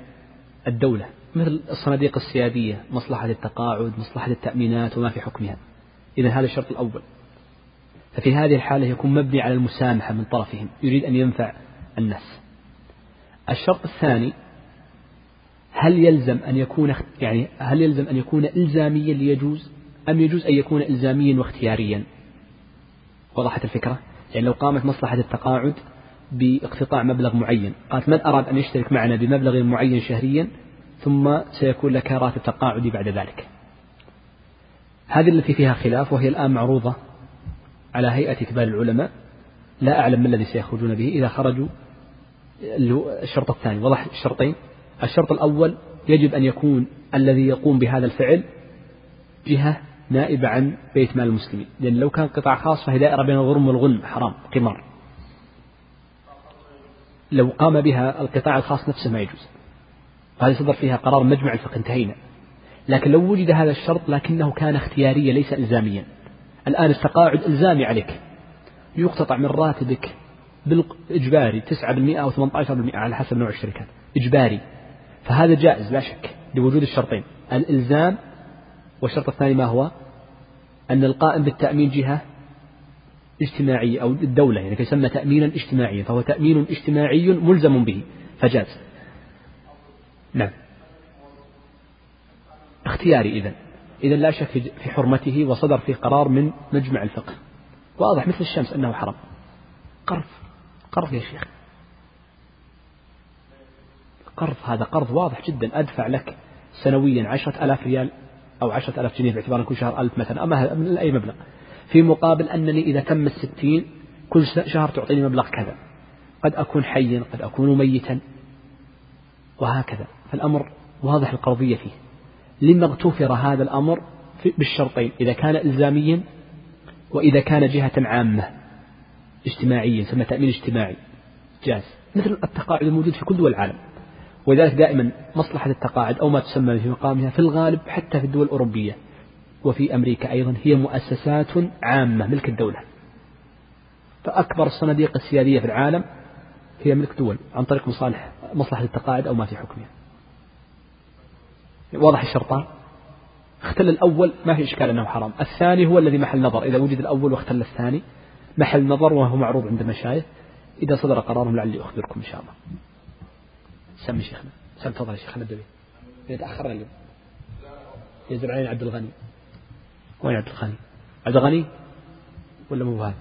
الدولة مثل الصناديق السيادية مصلحة التقاعد مصلحة التأمينات وما في حكمها. إذا هذا الشرط الأول. ففي هذه الحالة يكون مبني على المسامحة من طرفهم يريد أن ينفع الناس. الشرط الثاني هل يلزم أن يكون يعني هل يلزم أن يكون إلزاميا ليجوز؟ أم يجوز أن يكون إلزاميا واختياريا؟ وضحت الفكرة. يعني لو قامت مصلحة التقاعد باقتطاع مبلغ معين قالت من أراد أن يشترك معنا بمبلغ معين شهريا ثم سيكون لك راتب تقاعدي بعد ذلك. هذه التي فيها خلاف وهي الآن معروضة على هيئة كبار العلماء. لا أعلم ما الذي سيخرجون به إذا خرجوا الشرط الثاني. وضح الشرطين. الشرط الأول يجب أن يكون الذي يقوم بهذا الفعل جهة نائبة عن بيت مال المسلمين. لأن لو كان قطاع خاص فهي دائرة بين الغرم والغنم حرام قمار. لو قام بها القطاع الخاص نفسه ما يجوز. وهذه صدر فيها قرار مجمع الفقه انتهينا. لكن لو وجد هذا الشرط لكنه كان اختياريا ليس إلزاميا. الآن التقاعد إلزامي عليك. يقتطع من راتبك بالإجباري 9% أو 18% على حسب نوع الشركات. إجباري. فهذا جائز لا شك لوجود الشرطين. الإلزام والشرط الثاني ما هو؟ أن القائم بالتأمين جهة اجتماعية أو الدولة يعني يسمى تأمينا اجتماعيا فهو تأمين اجتماعي ملزم به. فجاز نعم. اختياري إذا إذا لا شك في حرمته وصدر فيه قرار من مجمع الفقه. واضح مثل الشمس أنه حرام. قرض قرض يا شيخ. قرض هذا قرض واضح جدا أدفع لك سنويا عشرة ألاف ريال أو عشرة ألاف جنيه باعتبار كل شهر ألف مثلا أما من أي مبلغ؟ في مقابل أنني إذا تم الستين كل شهر تعطيني مبلغ كذا. قد أكون حيا قد أكون ميتا. وهكذا. فالأمر واضح القضية فيه. لما اغتفر هذا الأمر بالشرطين إذا كان إلزاميا وإذا كان جهة عامة اجتماعيا ثم تأمين اجتماعي جاز. مثل التقاعد الموجود في كل دول العالم. ولذلك دائما مصلحة التقاعد أو ما تسمى في مقامها في الغالب حتى في الدول الأوروبية. وفي أمريكا أيضا هي مؤسسات عامة ملك الدولة. فأكبر الصناديق السيادية في العالم هي ملك دول عن طريق مصالح مصلحة التقاعد أو ما في حكمها. واضح الشرطان اختل الأول ما في إشكال أنه حرام. الثاني هو الذي محل نظر. إذا وجد الأول واختل الثاني محل نظر وهو معروض عند المشايخ إذا صدر قرارهم لعلي أخبركم إن شاء الله. سمي شيخنا. سم تفضل شيخنا الدبي يتأخرنا اليوم. يزرع علينا عبد الغني. وين عبد الغني؟ عبد الغني؟ ولا مو هذا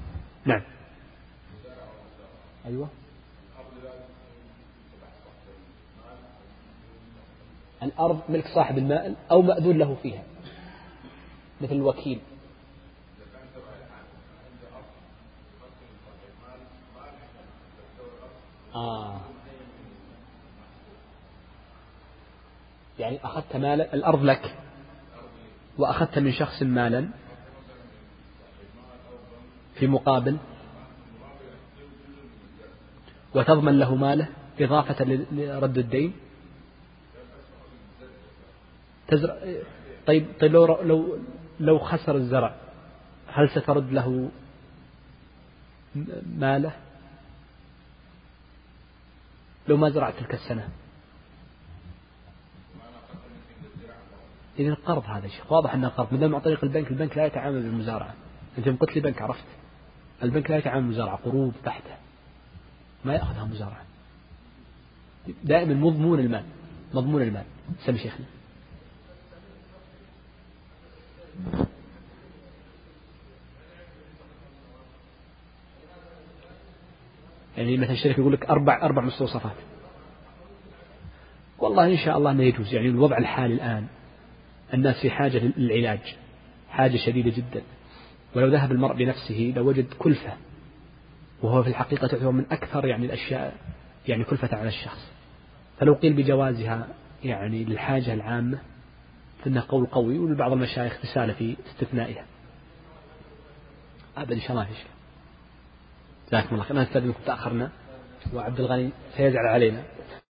نعم. أيوة. الأرض ملك صاحب المال أو مأذون له فيها. مثل الوكيل. آه. يعني أخذت مالا الأرض لك. وأخذت من شخص مالا. في مقابل. وتضمن له ماله إضافة لرد الدين. تزرع طيب طيب لو لو لو خسر الزرع هل سترد له ماله؟ لو ما زرعت تلك السنة. إذا القرض هذا شيخ واضح أنه قرض ما دام عن طريق البنك البنك لا يتعامل بالمزارعة. أنت قلت لي بنك عرفت؟ البنك لا يتعامل بالمزارعة قروض بحتة ما يأخذها مزارعة. دائما مضمون المال مضمون المال. سمي شيخنا. يعني مثلا الشركة يقول لك أربع أربع مستوصفات. والله إن شاء الله ما يجوز. يعني الوضع الحالي الآن الناس في حاجة للعلاج حاجة شديدة جدا. ولو ذهب المرء بنفسه لوجد كلفة وهو في الحقيقة تعتبر من أكثر يعني الأشياء يعني كلفة على الشخص. فلو قيل بجوازها يعني للحاجة العامة فإنه قول قوي ولبعض المشايخ رسالة في استثنائها. أبدا إن شاء الله في جزاكم الله خير. أنا أستاذنكم تأخرنا. وعبد الغني سيزعل علينا.